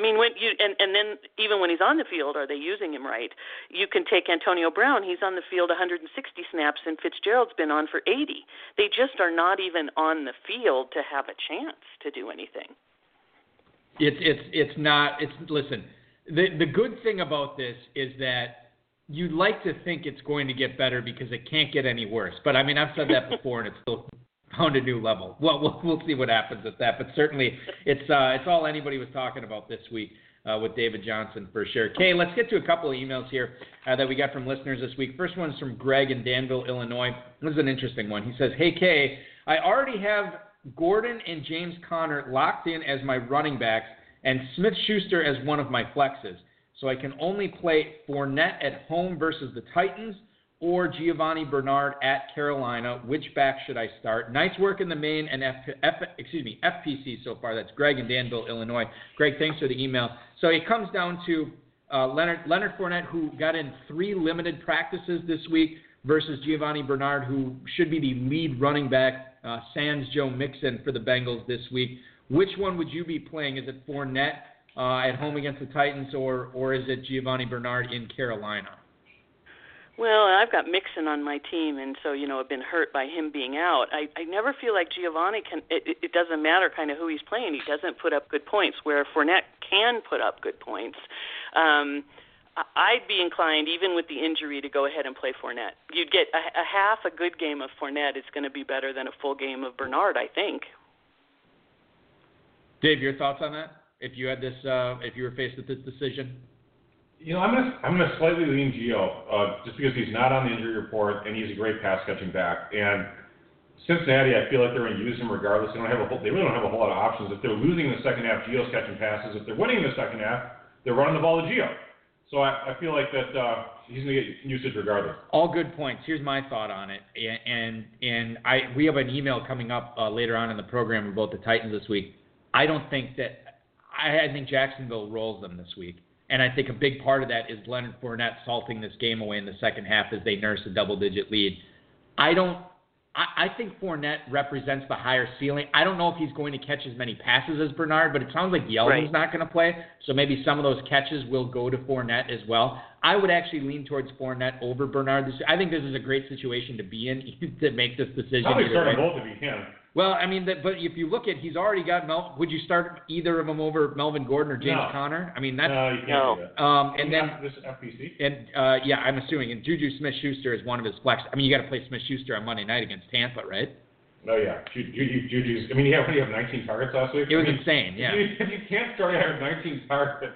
I mean, when you and and then even when he's on the field, are they using him right? You can take Antonio Brown; he's on the field 160 snaps, and Fitzgerald's been on for 80. They just are not even on the field to have a chance to do anything. It's it's it's not. It's listen. The the good thing about this is that you'd like to think it's going to get better because it can't get any worse. But I mean, I've said that before, and it's still found a new level. Well, we'll we'll see what happens with that. But certainly, it's uh, it's all anybody was talking about this week. Uh, with David Johnson for sure. Kay, let's get to a couple of emails here uh, that we got from listeners this week. First one's from Greg in Danville, Illinois. This is an interesting one. He says, "Hey Kay, I already have Gordon and James Conner locked in as my running backs, and Smith Schuster as one of my flexes. So I can only play Fournette at home versus the Titans or Giovani Bernard at Carolina. Which back should I start? Nice work in the main and F, F, excuse me FPC so far. That's Greg in Danville, Illinois. Greg, thanks for the email. So it comes down to uh, Leonard Leonard Fournette, who got in three limited practices this week, versus Giovani Bernard, who should be the lead running back. Uh, sans Joe Mixon for the Bengals this week. Which one would you be playing? Is it Fournette uh, at home against the Titans, or or is it Giovanni Bernard in Carolina? Well, I've got Mixon on my team, and so you know I've been hurt by him being out. I I never feel like Giovanni can. It, it- doesn't matter kind of who he's playing. He doesn't put up good points, where Fournette can put up good points. Um, I'd be inclined, even with the injury, to go ahead and play Fournette. You'd get a, a half a good game of Fournette is going to be better than a full game of Bernard, I think. Dave, your thoughts on that? If you had this, uh, if you were faced with this decision, You know, I'm gonna I'm gonna slightly lean Gio, uh, just because he's not on the injury report and he's a great pass catching back. And Cincinnati, I feel like they're going to use him regardless. They don't have a whole, they really don't have a whole lot of options. If they're losing in the second half, Gio's catching passes. If they're winning in the second half, they're running the ball to Gio. So I, I feel like that uh, he's going to get usage regardless. All good points. Here's my thought on it, and and I we have an email coming up uh, later on in the program about the Titans this week. I don't think that I, I think Jacksonville rolls them this week, and I think a big part of that is Leonard Fournette salting this game away in the second half as they nurse a double-digit lead. I don't I, I think Fournette represents the higher ceiling. I don't know if he's going to catch as many passes as Bernard, but it sounds like Yeldon's right. not going to play. So maybe some of those catches will go to Fournette as well. I would actually lean towards Fournette over Bernard. This, I think this is a great situation to be in to make this decision. Probably either starting both if you can. Well, I mean, that, but if you look at, he's already got Mel. Would you start either of them over Melvin Gordon or James No. Conner? I mean, that's no, you can't No. do that. um, and then this FPC. and uh, yeah, I'm assuming. And Juju Smith-Schuster is one of his flex. I mean, you got to play Smith-Schuster on Monday night against Tampa, right? Oh yeah, Juju, Ju- Juju's. I mean, he had, what, he had 19 targets last week. It was I mean, insane. Yeah. If you, if you can't start out with 19 targets,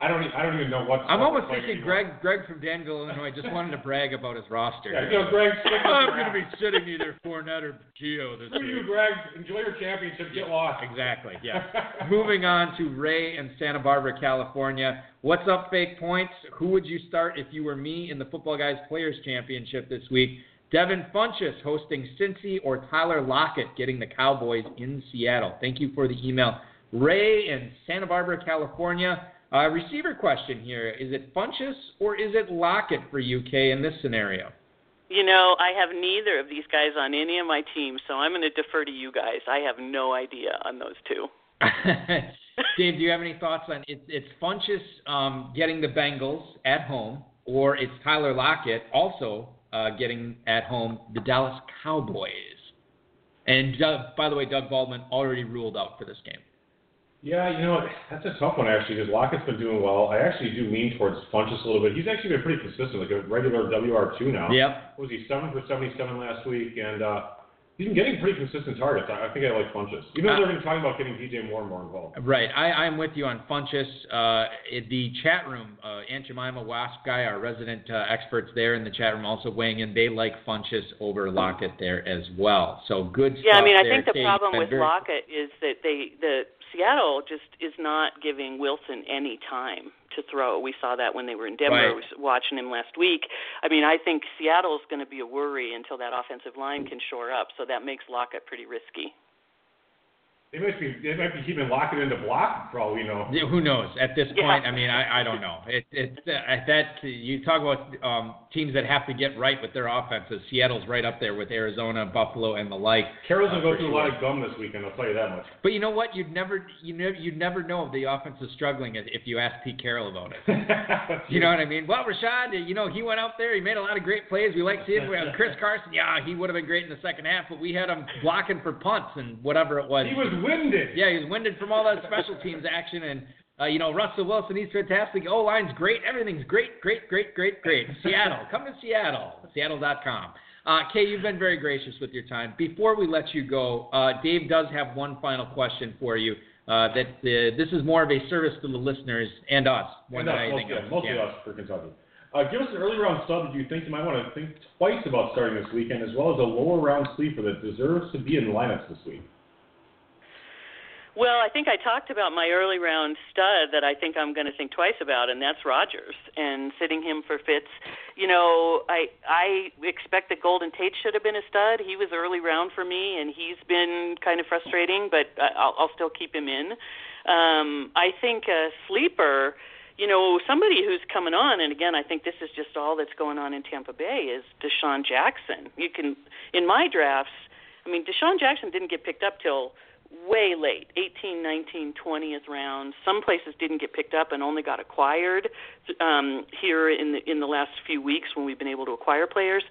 I don't. e- I don't even know what. I'm almost thinking. Greg Greg from Danville, Illinois, just wanted to brag about his roster. Yeah, you know, Greg. I'm going to be sitting either Fournette or Gio this Screw you. Greg. Enjoy your championship. Get lost. Exactly. Yeah. Moving on to Ray in Santa Barbara, California. What's up, Fake Points? Who would you start if you were me in the Footballguys Players Championship this week? Devin Funchess hosting Cincy or Tyler Lockett getting the Cowboys in Seattle. Thank you for the email. Ray in Santa Barbara, California. Uh, receiver question here. Is it Funchess or is it Lockett for UK in this scenario? You know, I have neither of these guys on any of my teams, so I'm going to defer to you guys. I have no idea on those two. Dave, do you have any thoughts on it's it's Funchess um, getting the Bengals at home, or it's Tyler Lockett also uh, getting at home the Dallas Cowboys? And Doug, by the way, Doug Baldwin already ruled out for this game. Yeah, you know, that's a tough one actually because Lockett's been doing well. I actually do lean towards Funchess a little bit. He's actually been pretty consistent, like a regular WR2 now. Yep. What was he, 7 for 77 last week? And uh, he's been getting pretty consistent targets. I, I think I like Funchess. Even though Uh, they're been talking about getting DJ Moore more involved. Right. I, I'm with you on Funchess. Uh, the chat room, uh, Aunt Jemima Wasp guy, our resident uh, experts there in the chat room, also weighing in. They like Funchess over Lockett there as well. So good stuff Yeah, I mean, I there. think the Kate, problem been with very- Lockett is that they the Seattle just is not giving Wilson any time to throw. We saw that when they were in Denver. Right. Was watching him last week. I mean, I think Seattle's going to be a worry until that offensive line can shore up. So that makes Lockett pretty risky. They might be they might be keeping Lockett into block for all we know. Yeah, who knows? At this Yeah. point, I mean, I, I don't know. It, it's uh, at that you talk about um, teams that have to get right with their offenses. Seattle's right up there with Arizona, Buffalo, and the like. Carroll's uh, gonna go for through a lot of gum this weekend. I'll tell you that much. But you know what? You'd never, you never, you'd never know if the offense is struggling if if you ask Pete Carroll about it. You know what I mean? Well, Rashaad, you know, he went out there. He made a lot of great plays. We like seeing him. Chris Carson, yeah, he would have been great in the second half, but we had him blocking for punts and whatever it was. he was winded. Yeah, he's winded from all that special teams action, and uh, you know Russell Wilson, he's fantastic. O line's great. Everything's great, great, great, great, great. Seattle, come to Seattle. Seattle.com. Uh, Kay, you've been very gracious with your time. Before we let you go, uh, Dave does have one final question for you. Uh, that uh, this is more of a service to the listeners and us more And than us, anything mostly, else. mostly Yeah. us for Kentucky. Uh, give us an early round sub that you think you might want to think twice about starting this weekend, as well as a lower round sleeper that deserves to be in the lineups this week. Well, I think I talked about my early round stud that I think I'm going to think twice about, and that's Rodgers and sitting him for Fitz. You know, I I expect that Golden Tate should have been a stud. He was early round for me, and he's been kind of frustrating, but I'll, I'll still keep him in. Um, I think a sleeper. You know, somebody who's coming on, and again, I think this is just all that's going on in Tampa Bay is DeSean Jackson. You can, in my drafts, I mean, DeSean Jackson didn't get picked up till way late 18 19 20th round some places didn't get picked up and only got acquired um here in the in the last few weeks when we've been able to acquire players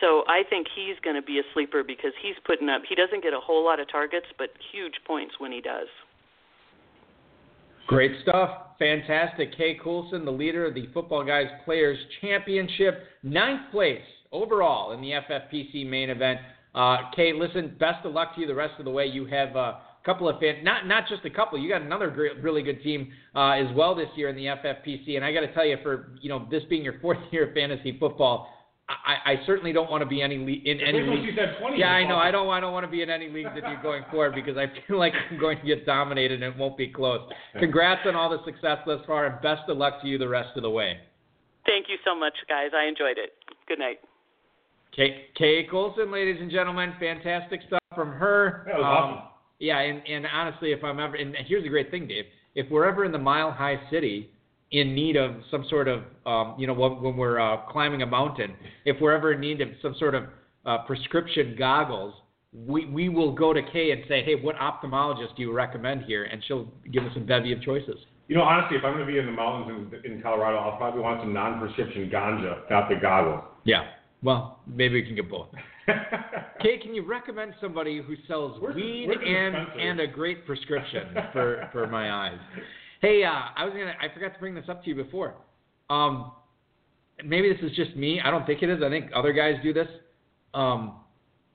so i think he's going to be a sleeper because he's putting up he doesn't get a whole lot of targets but huge points when he does Great stuff. Fantastic. Kay Coulson, the leader of the Footballguys Players Championship, ninth place overall in the FFPC main event. Uh, Kay, listen, best of luck to you the rest of the way. You have a couple of fan, not not just a couple. You got another great, really good team uh, as well this year in the FFPC. And I got to tell you, for you know this being your fourth year of fantasy football, I, I certainly don't want to be any le- in any league. she's at 20. Yeah, I know. I don't. I don't want to be in any leagues with you going forward because I feel like I'm going to get dominated and it won't be close. Congrats on all the success thus far, and best of luck to you the rest of the way. Thank you so much, guys. I enjoyed it. Good night. Kay, Kay Coulson, ladies and gentlemen, fantastic stuff from her. That was Um, awesome. Yeah, and, and honestly, if I'm ever, and here's the great thing, Dave, if we're ever in the Mile High City in need of some sort of, um, you know, when, when we're uh, climbing a mountain, if we're ever in need of some sort of uh, prescription goggles, we, we will go to Kay and say, hey, what ophthalmologist do you recommend here? And she'll give us a bevy of choices. You know, honestly, if I'm going to be in the mountains in, in Colorado, I'll probably want some non-prescription ganja, not the goggles. Yeah. Well, maybe we can get both. Kay, can you recommend somebody who sells Where's weed where's and and a great prescription for for my eyes? Hey, uh, I was gonna I forgot to bring this up to you before. Um, maybe this is just me. I don't think it is. I think other guys do this. Um,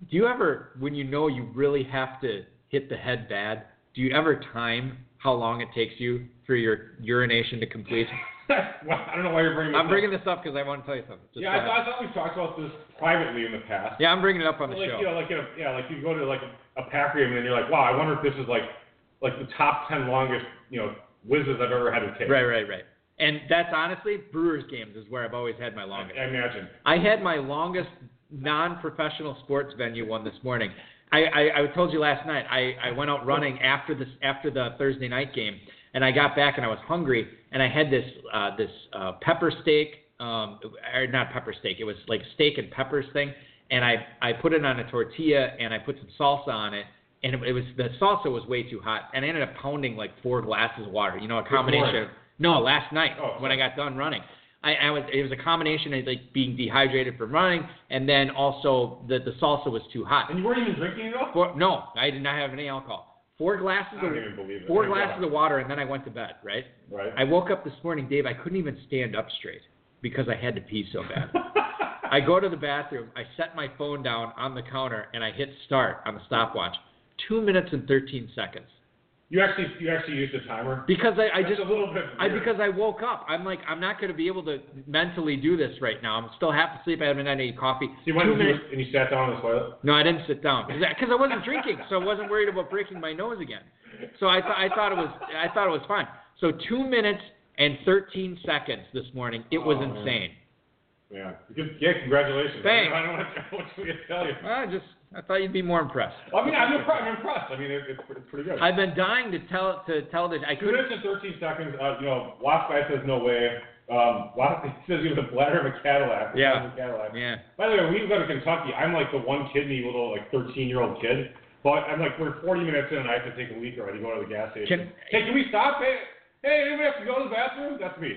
do you ever, when you know you really have to hit the head bad, do you ever time how long it takes you for your urination to complete? well, I don't know why you're bringing this I'm up. bringing this up because I want to tell you something. Just Yeah, I, thought- I thought we've talked about this privately in the past. yeah, I'm bringing it up on the like, show. You know, like, you know, yeah, like you go to like a pack room and then you're like, wow, I wonder if this is like, like the top ten longest, you know, whizzes I've ever had to take. Right, right, right. And that's honestly Brewers games is where I've always had my I, longest. I imagine. I had my longest non-professional sports venue one this morning. I, I, I told you last night. I, I went out running after this after the Thursday night game, and I got back and I was hungry, and I had this uh, this uh, pepper steak, um, or not pepper steak. It was like steak and peppers thing, and I I put it on a tortilla and I put some salsa on it, and it, it was the salsa was way too hot, and I ended up pounding like four glasses of water. You know, a combination. Of, no, last night Oh, when I got done running. I, I was it was a combination of like being dehydrated from running, and then also the the salsa was too hot. And you weren't even drinking it all? Four, no, I did not have any alcohol. Four glasses of don't even believe it. four glasses of water, and then I went to bed. Right. Right. I woke up this morning, Dave. I couldn't even stand up straight because I had to pee so bad. I go to the bathroom. I set my phone down on the counter, and I hit start on the stopwatch. Two minutes and thirteen seconds. You actually, you actually used a timer. Because I, I That's just a little bit. I because I woke up. I'm like I'm not going to be able to mentally do this right now. I'm still half asleep. I haven't had any coffee. So you went and, minutes. you, and you sat down on the toilet. No, I didn't sit down because I wasn't drinking, so I wasn't worried about breaking my nose again. So I thought I thought it was I thought it was fine. So two minutes and 13 seconds this morning. It was Oh, man. insane. Yeah. Yeah. Congratulations. Thanks. I don't what, what to tell you. I just I thought you'd be more impressed. Well, I mean, I'm impressed. I'm impressed. I mean, it, it's, it's pretty good. I've been dying to tell to tell this. I couldn't. minutes and 13 seconds. Uh, you know, Wasp guy says no way. Um, Wasp he says he was a bladder of a Cadillac. Yeah. a Cadillac. Yeah. By the way, when we go to Kentucky, I'm like the one kidney little like 13 year old kid. But I'm like, we're 40 minutes in and I have to take a leak already. To go to the gas station. Can- hey, can we stop? Hey, hey, anybody have to go to the bathroom? That's me.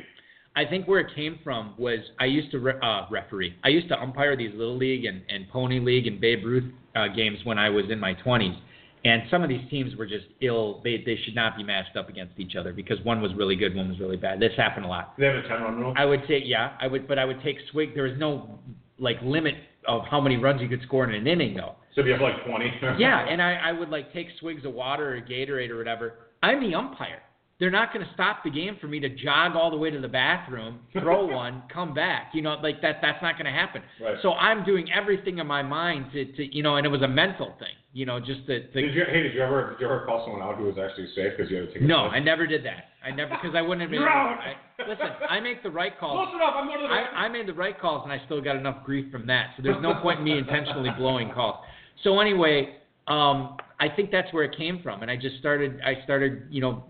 I think where it came from was I used to re- uh, referee. I used to umpire these little league and, and pony league and Babe Ruth uh, games when I was in my 20s. And some of these teams were just ill. They they should not be matched up against each other because one was really good, one was really bad. This happened a lot. They have a 10 run rule? I would say yeah, I would, but I would take swig. There was no like limit of how many runs you could score in an inning though. So if you have like 20. Yeah, and I, I would like take swigs of water or Gatorade or whatever. I'm the umpire. They're not going to stop the game for me to jog all the way to the bathroom, throw one, come back. You know, like that. That's not going to happen. Right. So I'm doing everything in my mind to, to, you know, and it was a mental thing. You know, just to. to Did you, hey, did you ever did you ever call someone out who was actually safe because you had to take a no? I never did that. I never because I wouldn't have been. You're out. I, listen, I make the right calls. Close enough. I'm going to the. I, I made the right calls and I still got enough grief from that. So there's no point in me intentionally blowing calls. So anyway, um, I think that's where it came from, and I just started. I started, you know,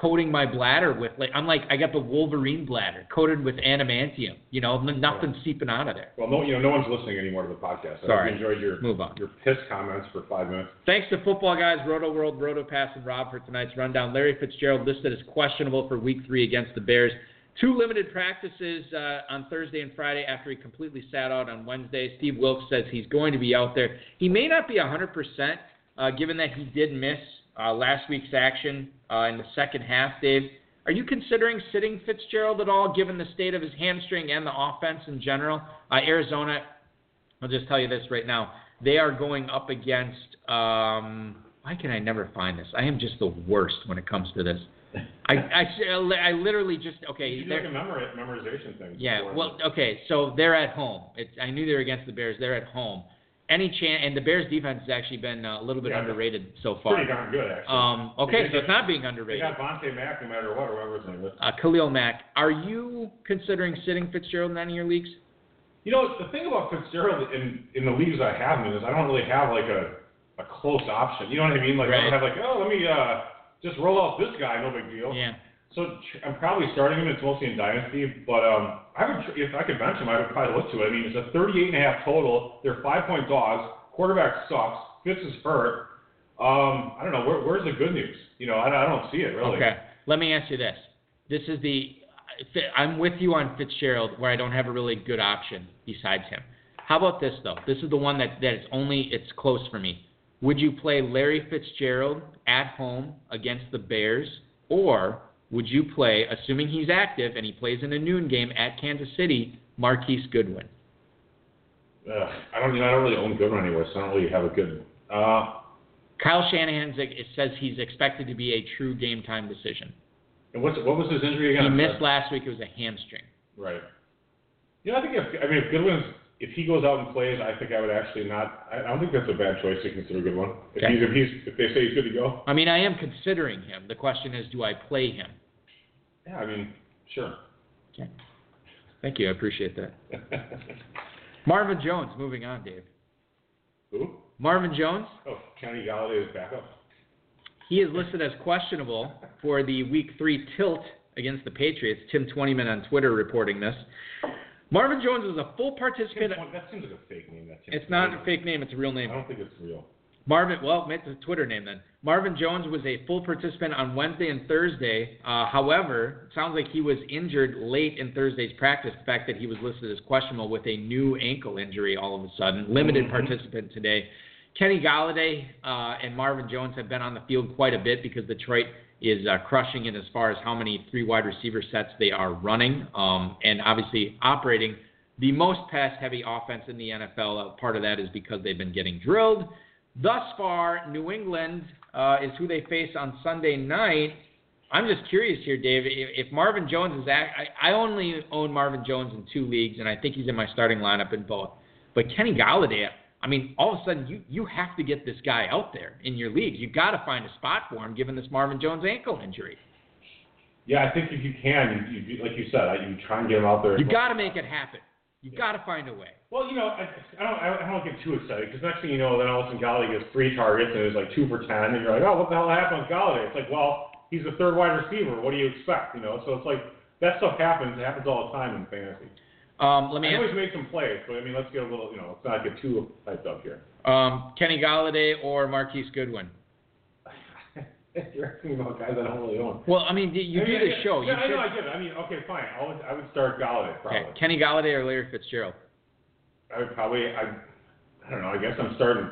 coating my bladder with like I'm like I got the Wolverine bladder coated with adamantium. You know, nothing seeping out of there. Well, no, you know, no one's listening anymore to the podcast. I Sorry. hope enjoyed your Move on. your piss comments for five minutes. Thanks to football guys, Roto World, Roto Pass, and Rob for tonight's rundown. Larry Fitzgerald listed as questionable for Week Three against the Bears. Two limited practices uh, on Thursday and Friday after he completely sat out on Wednesday. Steve Wilks says he's going to be out there. He may not be 100%, uh, given that he did miss uh, last week's action uh, in the second half. Dave, are you considering sitting Fitzgerald at all, given the state of his hamstring and the offense in general? Uh, Arizona, I'll just tell you this right now. They are going up against. Um, why can I never find this? I am just the worst when it comes to this. I, I, I literally just okay. You're like a memori- memorization thing. Yeah, well, okay, so they're at home. It's, I knew they were against the Bears. They're at home. Any chance? And the Bears' defense has actually been uh, a little bit Yeah, underrated so far. pretty darn good actually. Um, okay, so it's not being They underrated. got Vontae Mack no matter what, his name is. Uh, Khalil Mack, are you considering sitting Fitzgerald in any of your leagues? You know, the thing about Fitzgerald in in the leagues I have him in is I don't really have like a a close option. You know what I mean? Like I don't have like, oh, let me uh just roll off this guy, no big deal. Yeah. So I'm probably starting him. It's mostly in dynasty, but um, I would if I could bench him, I would probably look to it. I mean, it's a 38 and a half total. They're five point dogs. Quarterback sucks. Fitz is hurt. Um, I don't know. Where, where's the good news? You know, I, I don't see it really. Okay. Let me ask you this. This is the. I'm with you on Fitzgerald, where I don't have a really good option besides him. How about this though? This is the one that that is only it's close for me. Would you play Larry Fitzgerald at home against the Bears, or would you play, assuming he's active and he plays in a noon game at Kansas City, Marquise Goodwin? Ugh, I don't. You know, I don't really own Goodwin anywhere, so I don't really have a good. Uh, Kyle Shanahan says he's expected to be a true game time decision. and what's what was his injury again? He missed last week. It was a hamstring. Right. Yeah, I think if I mean if Goodwin's if he goes out and plays, I think I would actually not. I, don't think that's a bad choice to consider Goodwin. If Okay. he's if he's if they say he's good to go. I mean, I am considering him. The question is, do I play him? Yeah, I mean, sure. Okay. Thank you. I appreciate that. Marvin Jones, moving on, Dave. Who? Marvin Jones, Oh, Kenny Golladay is backup. he is listed as questionable for the Week 3 tilt against the Patriots. Tim Twentyman on Twitter reporting this. Marvin Jones was a full participant. That seems like a fake name. That It's not a fake name, it's a real name. I don't think it's real. Marvin, well, it's a Twitter name then. Marvin Jones was a full participant on Wednesday and Thursday. Uh, however, it sounds like he was injured late in Thursday's practice. The fact that he was listed as questionable with a new ankle injury all of a sudden. Limited Mhm. participant today. Kenny Golladay uh, and Marvin Jones have been on the field quite a bit because Detroit is uh, crushing it as far as how many three wide receiver sets they are running, um, and obviously operating the most pass-heavy offense in the NFL. Uh, part of that is because they've been getting drilled. Thus far, New England uh, is who they face on Sunday night. I'm just curious here, Dave. If, Marvin Jones is, I, I only own Marvin Jones in two leagues, and I think he's in my starting lineup in both. But Kenny Golladay, I mean, all of a sudden you you have to get this guy out there in your leagues. You've got to find a spot for him, given this Marvin Jones ankle injury. Yeah, I think if you can, you, you like you said, you try and get him out there. You got to make it happen. You got to find a way. Well, you know, I, I don't, I don't get too excited because next thing you know, then all of a sudden Golladay gets three targets and it's like two for ten, and you're like, oh, what the hell happened with Golladay? It's like, well, he's the third wide receiver. What do you expect? You know, so it's like that stuff happens. It happens all the time in fantasy. Um, let me I know he's made some plays, but I mean, let's get a little, you know, let's not get too hyped up here. um, Kenny Golladay or Marquise Goodwin. you're asking about guys I don't really own. Well, I mean, you you I do mean, this I- show. You Yeah, I know, should- I get it. I mean, okay, fine. I would, I would start Golladay probably. okay, Kenny Golladay or Larry Fitzgerald. I would probably, I, I don't know. I guess I'm starting.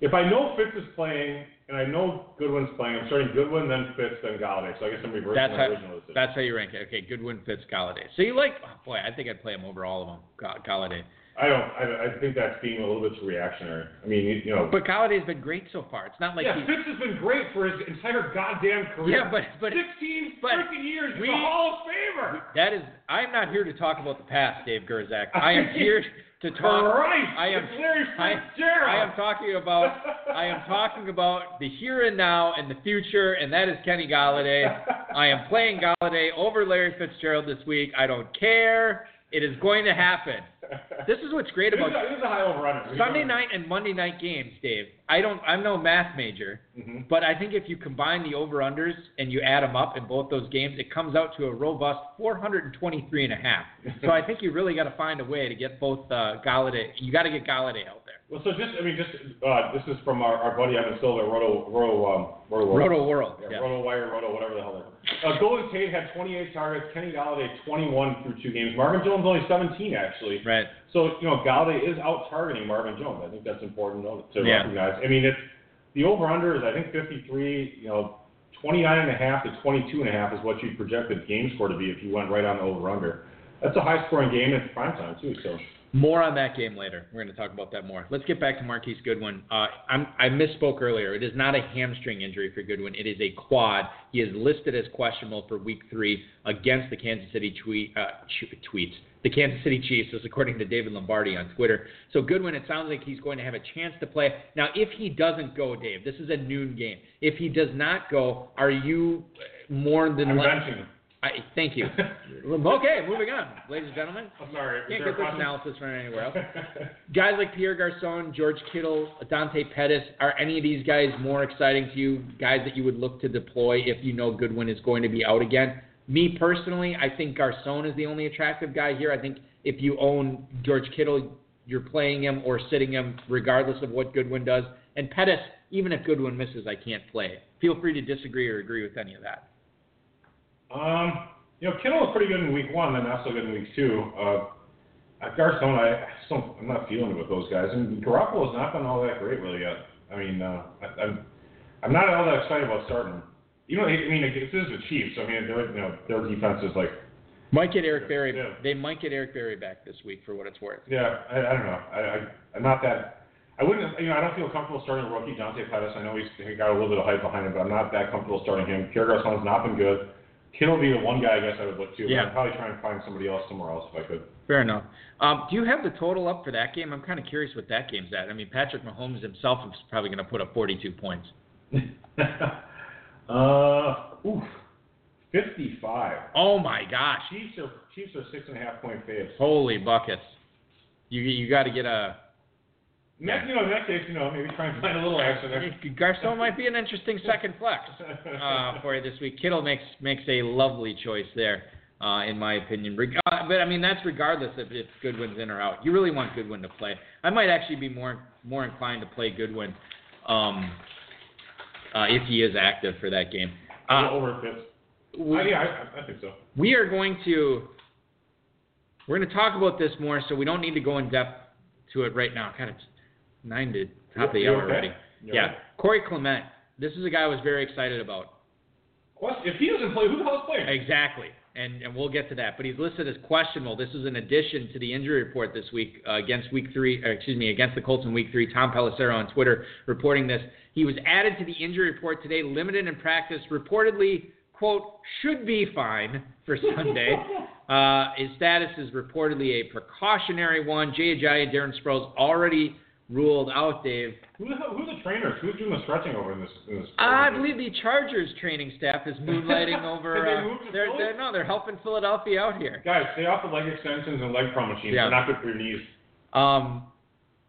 If I know Fitz is playing and I know Goodwin's playing, I'm starting Goodwin, then Fitz, then Golladay. So I guess I'm reversing That's my how original decision. that's how you rank it. Okay, Goodwin, Fitz, Golladay. So you like? Oh boy, I think I'd play him over all of them. Ga- Golladay. I don't. I, I think that's being a little bit too reactionary. I mean, you, know. But Golladay's been great so far. It's not like yeah, he's. Fitz has been great for his entire goddamn career. Yeah, but but 16 but freaking years. He's we- a Hall of Famer. that is. I'm not here to talk about the past, Dave Gerczak. I am here to talk. Christ, I am. I. I am talking about. I am talking about the here and now and the future, and that is Kenny Golladay. I am playing Golladay over Larry Fitzgerald this week. I don't care. It is going to happen. This is what's great about it is a high. Sunday night and Monday night games, Dave. I don't. I'm no math major, hmm but I think if you combine the over unders and you add them up in both those games, it comes out to a robust 423 and a half. So I think you really got to find a way to get both uh, Golladay. You got to get Golladay out. Well, so just, I mean, just, uh, this is from our, our buddy Evan Silva, Roto, Roto, um, Roto, World. Roto World. Yeah, Yeah. Roto Wire, Roto, whatever the hell they're. Uh, Golden Tate had 28 targets. Kenny Golladay 21 through two games. Marvin Jones only 17 actually. Right. So you know Golladay is out targeting Marvin Jones. I think that's important to, Yeah. recognize. I mean, it's the over under is I think 53. You know, 29 and a half to 22 and a half is what you projected game score to be if you went right on the over under. That's a high scoring game. It's prime time too. So More on that game later. We're going to talk about that more. Let's get back to Marquise Goodwin. Uh, I'm, I misspoke earlier. It is not a hamstring injury for Goodwin. It is a quad. He is listed as questionable for Week Three against the Kansas City tweet, uh, tweets, the Kansas City Chiefs, as according to David Lombardi on Twitter. So Goodwin, it sounds like he's going to have a chance to play. Now, if he doesn't go, Dave, this is a noon game. If he does not go, are you more than I'm. I, thank you. okay, moving on, ladies and gentlemen. I'm sorry. Can't get this analysis from anywhere else. Guys like Pierre Garcon, George Kittle, Dante Pettis, are any of these guys more exciting to you? Guys that you would look to deploy if you know Goodwin is going to be out again? Me personally, I think Garcon is the only attractive guy here. I think if you own George Kittle, you're playing him or sitting him regardless of what Goodwin does. And Pettis, even if Goodwin misses, I can't play. Feel free to disagree or agree with any of that. Um, you know, Kittle was pretty good in week one, then not so good in week two. Uh, at Garcon, I, don't, I'm not feeling it with those guys. And Garoppolo has not been all that great really yet. I mean, uh, I, I'm, I'm not all that excited about starting him. You know, I mean, this is the Chiefs. I mean, you know, their defense is like, Might get Eric Berry. Yeah. They might get Eric Berry back this week for what it's worth. yeah, I, I don't know. I, I, I'm not that. I wouldn't, you know, I don't feel comfortable starting a rookie, Dante Pettis. I know he's he got a little bit of hype behind him, but I'm not that comfortable starting him. Pierre Garcon's not been good. Kittle be the one guy I guess I would look to. but Yeah. I'd probably try and find somebody else somewhere else if I could. Fair enough. Um, do you have the total up for that game? I'm kind of curious what that game's at. I mean, Patrick Mahomes himself is probably going to put up 42 points. uh, oof, fifty-five. Oh my gosh! Chiefs are Chiefs are six and a half point faves. Holy buckets! You you got to get a. In that- you know, in that case, you know, maybe try and find a little action there. Garcon might be an interesting second flex uh, for you this week. Kittle makes makes a lovely choice there, uh, in my opinion. Reg- uh, but I mean, that's regardless if, if Goodwin's in or out. You really want Goodwin to play. I might actually be more more inclined to play Goodwin um, uh, if he is active for that game. Uh, Over fits. we- Uh, yeah, I, I think so. we are going to we're going to talk about this more, so we don't need to go in depth to it right now. God, it's nine to top of the hour okay? already. You Yeah, right? Corey Clement. This is a guy I was very excited about. What? If he doesn't play, who the hell's playing? Exactly, and and we'll get to that. But he's listed as questionable. This is an addition to the injury report this week uh, against Week Three. Uh, excuse me, against the Colts in Week Three. Tom Pelissero on Twitter reporting this. He was added to the injury report today, limited in practice. Reportedly, quote, should be fine for Sunday. uh, his status is reportedly a precautionary one. Jay Ajayi, Darren Sproles already ruled out. Dave. Who the who's the trainers? Who's doing the stretching over in this? In this I believe the Chargers training staff is moonlighting over. They uh, they're, they're no, they're helping Philadelphia out here. Guys, stay off the leg extensions and leg pro machines. Yeah. They're not good for your knees. Um,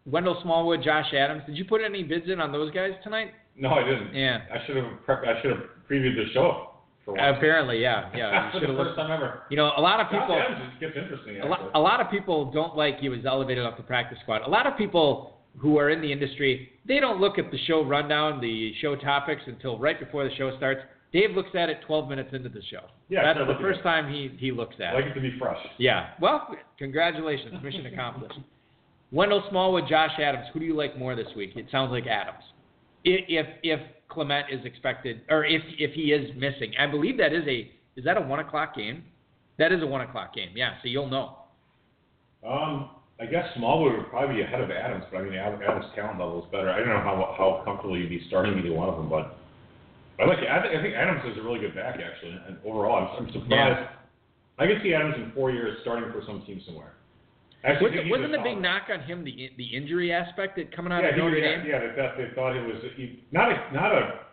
Wendell Smallwood, Josh Adams. Did you put any bids in on those guys tonight? No, I didn't. Yeah. I should have I should have previewed the show for. Apparently, yeah, yeah. You should the have looked. time ever. You know, a lot of Josh people. Adams just gets interesting. A lot, a lot of people don't like he was elevated off the practice squad. A lot of people who are in the industry, they don't look at the show rundown, the show topics until right before the show starts. Dave looks at it 12 minutes into the show. Yeah, that's start the first it. time he he looks I at like it. it to be fresh. Yeah. Well, congratulations, mission accomplished. Wendell Smallwood, Josh Adams. Who do you like more this week? It sounds like Adams. If if Clement is expected, or if if he is missing, I believe that is a is that a one o'clock game? That is a one o'clock game. Yeah. So you'll know. Um, I guess Smallwood would probably be ahead of Adams, but I mean Adams' talent level is better. I don't know how how comfortable you'd be starting either one of them, but I like. I, think- I think Adams is a really good back actually, and overall, I'm, I'm surprised. I could see Adams in four years starting for some team somewhere. I Wasn't, actually wasn't the big knock on him the the injury aspect that coming out yeah, of Notre yeah, Dame? yeah, they thought they thought it was he, not a not a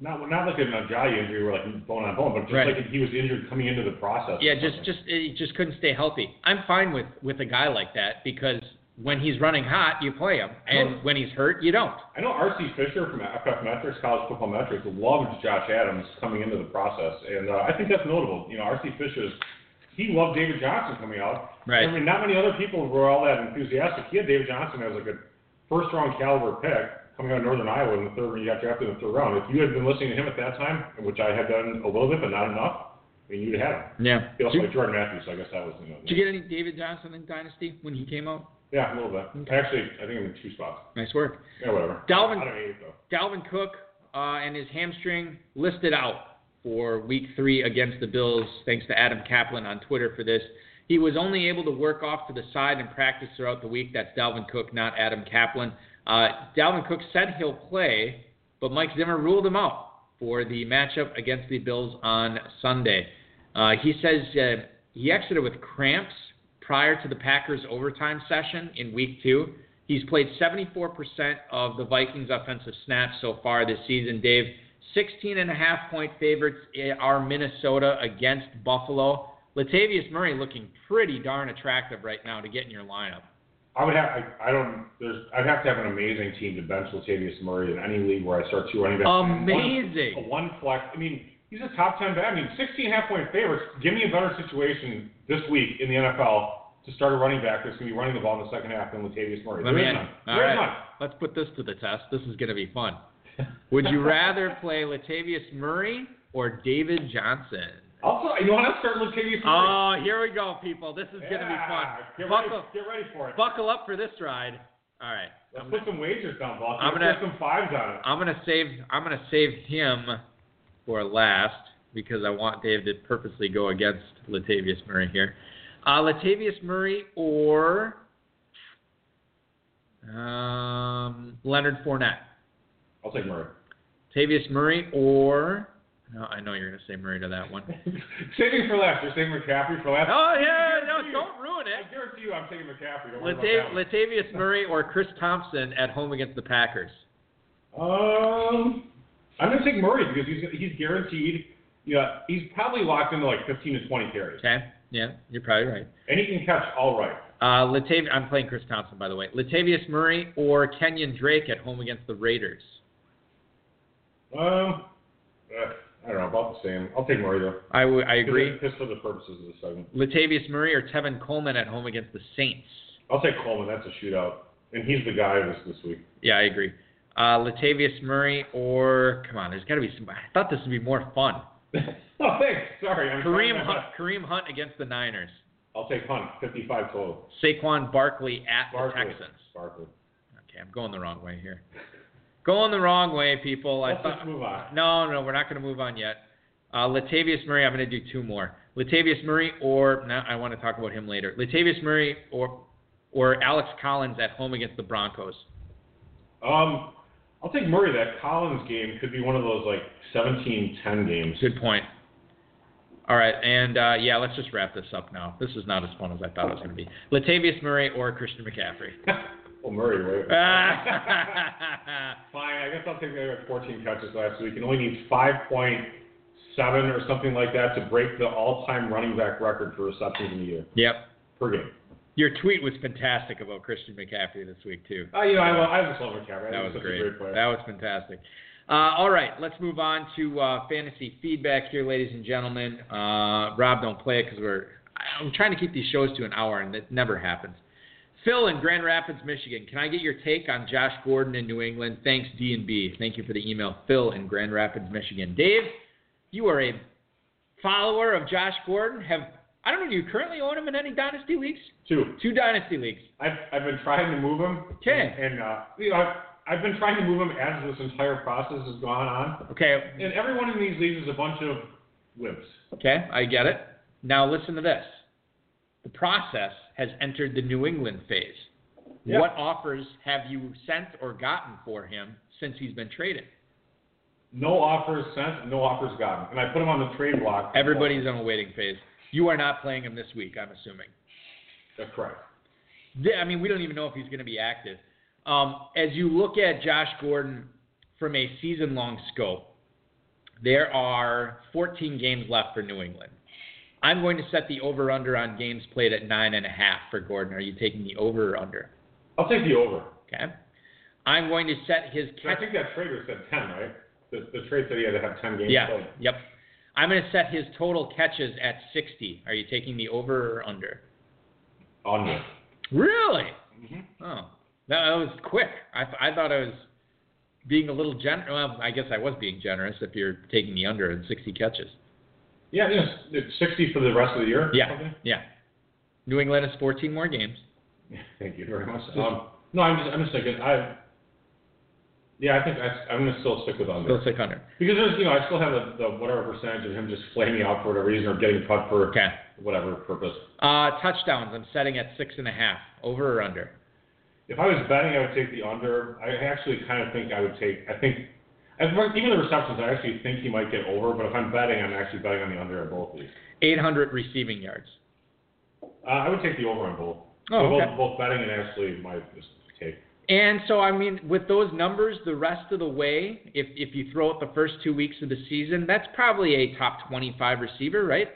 not not like an Ajayi injury where like bone on bone, but just Right. like he was injured coming into the process. Yeah, just just he just couldn't stay healthy. I'm fine with with a guy like that because when he's running hot, you play him, and when he's hurt, you don't. I know R.C. Fischer from FF Metrics, College Football Metrics, loved Josh Adams coming into the process, and uh, I think that's notable. You know, R.C. Fischer's he loved David Johnson coming out. Right. I mean, not many other people were all that enthusiastic. He had David Johnson as like a first round caliber pick coming out of Northern Iowa in the third when he got drafted in the third round. If you had been listening to him at that time, which I had done a little bit but not enough, I mean, you'd have had him. Yeah. He also Did, had Jordan Matthews, so I guess that was you know. did you get any David Johnson in Dynasty when he came out? yeah, a little bit. Actually, I think I'm in two spots. Nice work. Yeah, whatever. Dalvin- I don't hate it though. Dalvin Cook uh, and his hamstring listed out for Week Three against the Bills. Thanks to Adam Kaplan on Twitter for this. He was only able to work off to the side and practice throughout the week. That's Dalvin Cook, not Adam Kaplan. Uh, Dalvin Cook said he'll play, but Mike Zimmer ruled him out for the matchup against the Bills on Sunday. Uh, he says uh, he exited with cramps prior to the Packers' overtime session in week two. He's played 74% of the Vikings' offensive snaps so far this season. Dave, 16 and a half point favorites are Minnesota against Buffalo. Latavius Murray looking pretty darn attractive right now to get in your lineup. I would have. I, I don't. There's. I'd have to have an amazing team to bench Latavius Murray in any league where I start two running backs. Amazing. One, one flex. I mean, he's a top ten back. I mean, 16 half point favorites. Give me a better situation this week in the NFL to start a running back that's going to be running the ball in the second half than Latavius Murray. Let There me is in. none. All There is right. none. Let's put this to the test. This is going to be fun. Would you rather play Latavius Murray or David Johnson? Also, you want to start Latavius Murray? Oh, here we go, people. This is going to be fun. Get Buckle, ready, get ready for it. buckle up for this ride. All right. Let's I'm put some wagers down, boss. I'm Let's gonna- put some fives on it. I'm gonna save I'm gonna save him for last because I want Dave to purposely go against Latavius Murray here. Uh, Latavius Murray or um, Leonard Fournette. I'll take Murray. Latavius Murray or no, I know you're gonna say Murray to that one. saving for last. You're saving McCaffrey for last. Oh yeah, no, you- don't ruin it. I guarantee you, I'm taking McCaffrey. Don't Latav- Latavius Murray or Chris Thompson at home against the Packers. Um, I'm gonna take Murray because he's he's guaranteed. Yeah, he's probably locked into like 15 to 20 carries, Okay, yeah, you're probably right. and he can catch all right. Uh, Latav- I'm playing Chris Thompson, by the way. Latavius Murray or Kenyan Drake at home against the Raiders. Um, uh, I don't know about the same. I'll take Murray though. I, w- I agree. Just for the purposes of the segment. Latavius Murray or Tevin Coleman at home against the Saints. I'll take Coleman. That's a shootout, and he's the guy this this week. Yeah, I agree. Uh, Latavius Murray or come on, there's got to be some. I thought this would be more fun. oh, thanks. Sorry, I'm Kareem Hunt. Kareem Hunt against the Niners. I'll take Hunt. 55 total. Saquon Barkley at Barkley. the Texans. Barkley. Okay, I'm going the wrong way here. Going the wrong way, people. I Let's thought. just move on. No, no, we're not going to move on yet. Uh, Latavius Murray, I'm going to do two more. Latavius Murray, or no, I want to talk about him later. Latavius Murray or or Alex Collins at home against the Broncos. Um, I'll take Murray. That Collins game could be one of those like 17-10 games. Good point. All right, and uh, yeah, let's just wrap this up now. This is not as fun as I thought it was going to be. Latavius Murray or Christian McCaffrey. well, Murray, right? Fine. I guess I'll take the 14 catches last week and only needs 5.7 or something like that to break the all-time running back record for receptions in a year yep. per game. Your tweet was fantastic about Christian McCaffrey this week too. Uh, you know, I, love, I just love McCaffrey. I That was such great. a great player. That was fantastic. Uh, all right, let's move on to uh, fantasy feedback here, ladies and gentlemen. Uh, Rob, don't play it because we're. I'm trying to keep these shows to an hour, and it never happens. Phil in Grand Rapids, Michigan. Can I get your take on Josh Gordon in New England? Thanks, D and B. Thank you for the email, Phil in Grand Rapids, Michigan. Dave, you are a follower of Josh Gordon. Have I don't know. Do you currently own him in any dynasty leagues? Two. Two dynasty leagues. I've, I've been trying to move him. Okay. And, and uh, you know, I've, I've been trying to move him as this entire process has gone on. Okay, And everyone in these leagues is a bunch of wimps. Okay, I get it. Now listen to this. The process has entered the New England phase. Yeah. What offers have you sent or gotten for him since he's been traded? No offers sent, no offers gotten. And I put him on the trade block. Everybody's on a waiting phase. You are not playing him this week, I'm assuming. That's correct. I mean, we don't even know if he's going to be active. Um, as you look at Josh Gordon from a season long scope, there are 14 games left for New England. I'm going to set the over under on games played at nine and a half for Gordon. Are you taking the over or under? I'll take the over. Okay. I'm going to set his I think that trader said 10, right? The, the trade said he had to have 10 games Yeah. played. Yep. I'm going to set his total catches at 60. Are you taking the over or under? Under. Really? Mhm. Oh, that, that was quick. I, I thought I was being a little generous. Well, I guess I was being generous if you're taking the under in 60 catches. Yeah, yes. It's 60 for the rest of the year? Yeah, something? yeah. New England has 14 more games. Thank you very much. Um, no, I'm just, I'm just thinking, I, Yeah, I think I, I'm gonna still stick with under. Still stick under. Because there's, you know, I still have the, the whatever percentage of him just flaming out for whatever reason or getting cut for Okay. whatever purpose. Uh, touchdowns. I'm setting at six and a half. Over or under? If I was betting, I would take the under. I actually kind of think I would take. I think, as far- even the receptions, I actually think he might get over. But if I'm betting, I'm actually betting on the under at both of these. 800 receiving yards. Uh, I would take the over on both. Oh, okay. both, both betting and actually my just take. And so, I mean, with those numbers, the rest of the way, if if you throw out the first two weeks of the season, that's probably a top 25 receiver, right?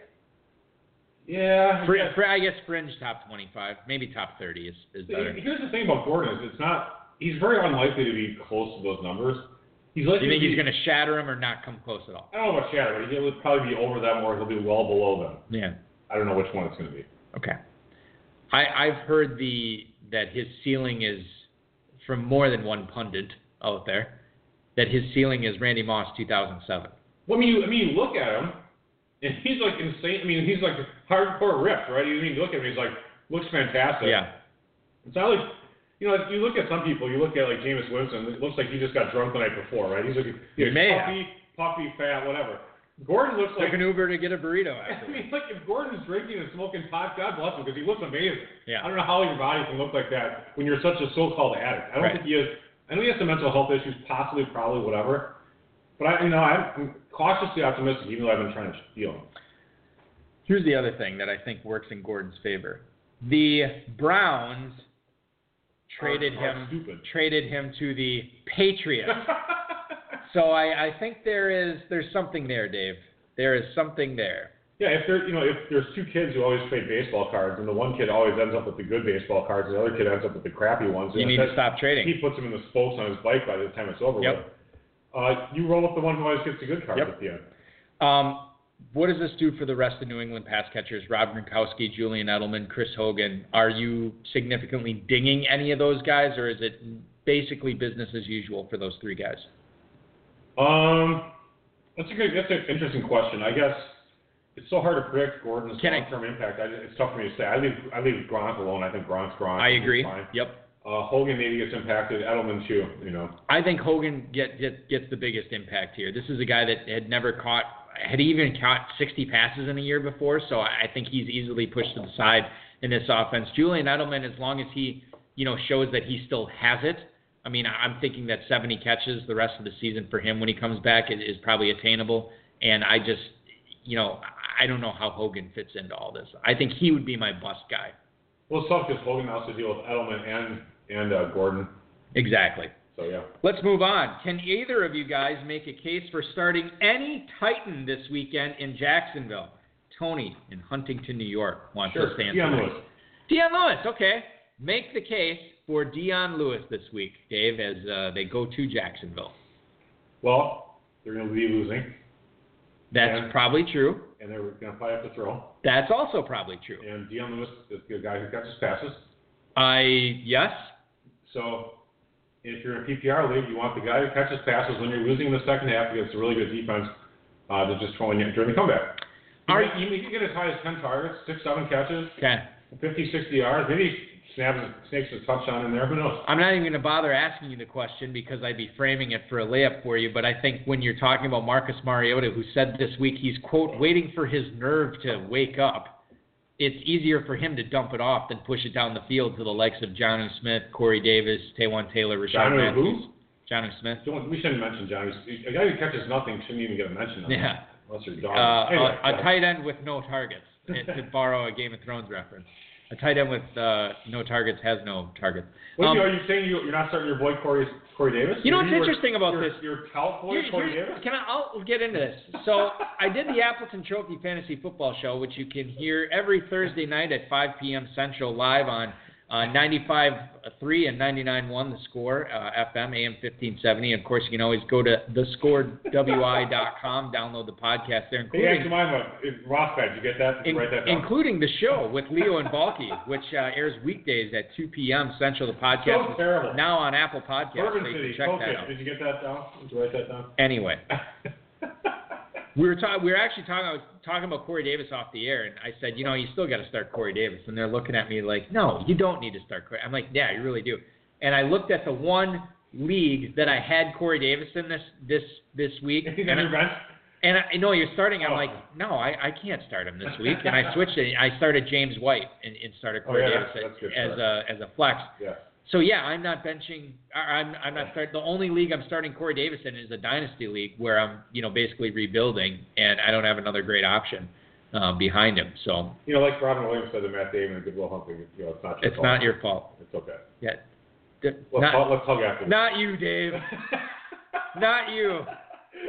Yeah. Fr- yeah. fr- I guess fringe top 25, maybe top 30 is, is better. Here's the thing about Gordon is it's not. He's very unlikely to be close to those numbers. He's likely You think he's going to shatter him or not come close at all? I don't know about Shadow, but he'll probably be over them or he'll be well below them. Yeah. I don't know which one it's going to be. Okay. I I've heard the that his ceiling is from more than one pundit out there that his ceiling is Randy Moss 2007. Well, I mean, you, I mean, you look at him, and he's like insane. I mean, he's like hardcore ripped, right? You mean, you look at him, he's like looks fantastic. Yeah. It's not like, you know, if you look at some people, you look at like Jameis Winston, it looks like he just got drunk the night before, right? He's like, he's may puffy, puffy, fat, whatever. Gordon looks like. Took an Uber to get a burrito I mean, like if Gordon's drinking and smoking pot, God bless him, because he looks amazing. Yeah. I don't know how your body can look like that when you're such a so-called addict. I don't Right. think he has. I know he has some mental health issues, possibly, probably, whatever. But I, you know, I'm, I'm cautiously optimistic, even though I've been trying to steal him. Here's the other thing that I think works in Gordon's favor. The Browns traded Are- are him stupid. traded him to the Patriots. so I, I think there is there's something there, Dave. There is something there. Yeah, if there, you know, if there's two kids who always trade baseball cards, and the one kid always ends up with the good baseball cards, and the other kid ends up with the crappy ones. You and need to stop trading. He puts them in the spokes on his bike by the time it's over Yep. with. Uh, you roll with the one who always gets the good cards Yep. at the end. Um, what does this do for the rest of New England pass catchers? Rob Gronkowski, Julian Edelman, Chris Hogan. Are you significantly dinging any of those guys, or is it basically business as usual for those three guys? Um, that's a good, that's an interesting question. I guess it's so hard to predict Gordon's Can long-term impact. I, it's tough for me to say. I leave, I leave Gronk alone. I think Gronk's Gronk. I agree. Yep. Uh, Hogan maybe gets impacted. Edelman too. You know. I think Hogan get, get, gets the biggest impact here. This is a guy that had never caught, had even caught 60 passes in a year before, so I think he's easily pushed to the side in this offense. Julian Edelman, as long as he, you know, shows that he still has it. I mean, I'm thinking that 70 catches the rest of the season for him when he comes back is, is probably attainable. And I just, you know, I don't know how Hogan fits into all this. I think he would be my bust guy. Well, it's tough because Hogan has to deal with Edelman and and uh, Gordon. Exactly. So yeah. Let's move on. Can either of you guys make a case for starting any Titan this weekend in Jacksonville? Tony in Huntington, New York wants Sure. to. Dion that. Lewis. Dion Lewis, okay. Make the case for Dion Lewis this week, Dave, as uh, they go to Jacksonville. Well, they're going to be losing, That's Yeah. probably true. and they're going to probably have to throw. That's also probably true. And Dion Lewis is the guy who catches passes. I yes, So if you're in a PPR league, you want the guy who catches passes when you're losing in the second half against a really good defense uh, to just throw in during the comeback. You, Are- may, you may get as high as 10 targets, 6, 7 catches, okay. 50, 60 yards. Maybe snaps, snakes a touchdown in there. Who knows? I'm not even going to bother asking you the question because I'd be framing it for a layup for you. But I think when you're talking about Marcus Mariota, who said this week he's, quote, waiting for his nerve to wake up, it's easier for him to dump it off than push it down the field to the likes of Johnny Smith, Corey Davis, Taywan Taylor, Rashad Johnny Matthews. who? Johnny Smith. We shouldn't mention Johnny. A guy who catches nothing shouldn't even get a mention. Yeah. Unless you're dog. Uh, anyway, a, a tight end with no targets, to borrow a Game of Thrones reference. A tight end with uh, no targets has no targets. What Um, are you saying? You, you're not starting your boy Corey Corey Davis? You know what's interesting about your, this? Your tout boy Here- Corey Davis. Can I? I'll get into this. So I did the Appleton Trophy Fantasy Football Show, which you can hear every Thursday night at 5 p.m. Central, live on uh, 95-3 and 99-1 The Score, uh, FM, AM 1570. And of course, you can always go to thescorewi.com, download the podcast there, Hey, including mine uh, Rothbard. You get that? in- that including the show with Leo and Balky, which uh, airs weekdays at 2 p.m. Central. The podcast So is terrible. now on Apple Podcasts. So you can check that out. Did you get that down? Did you write that down? Anyway. We were talking. We were actually talking. I was talking about Corey Davis off the air, and I said, you know, you still got to start Corey Davis, and they're looking at me like, no, you don't need to start Corey. I'm like, yeah, you really do. And I looked at the one league that I had Corey Davis in this this this week, and bench. and I know you're starting. I'm Oh. like, no, I, I can't start him this week, and I switched it. I started James White and, and started Oh, Corey yeah, Davis that's as a as a flex. Yeah. So yeah, I'm not benching. I'm I'm not start. The only league I'm starting Corey Davis in is a dynasty league where I'm you know basically rebuilding, and I don't have another great option um, behind him. So You know, like Robin Williams said to Matt Damon and Good Will Hunting, you know, it's not your it's fault. not your fault. It's okay. Yeah. D- Let's, Not, hug, let's hug after. not you, Dave. Not you.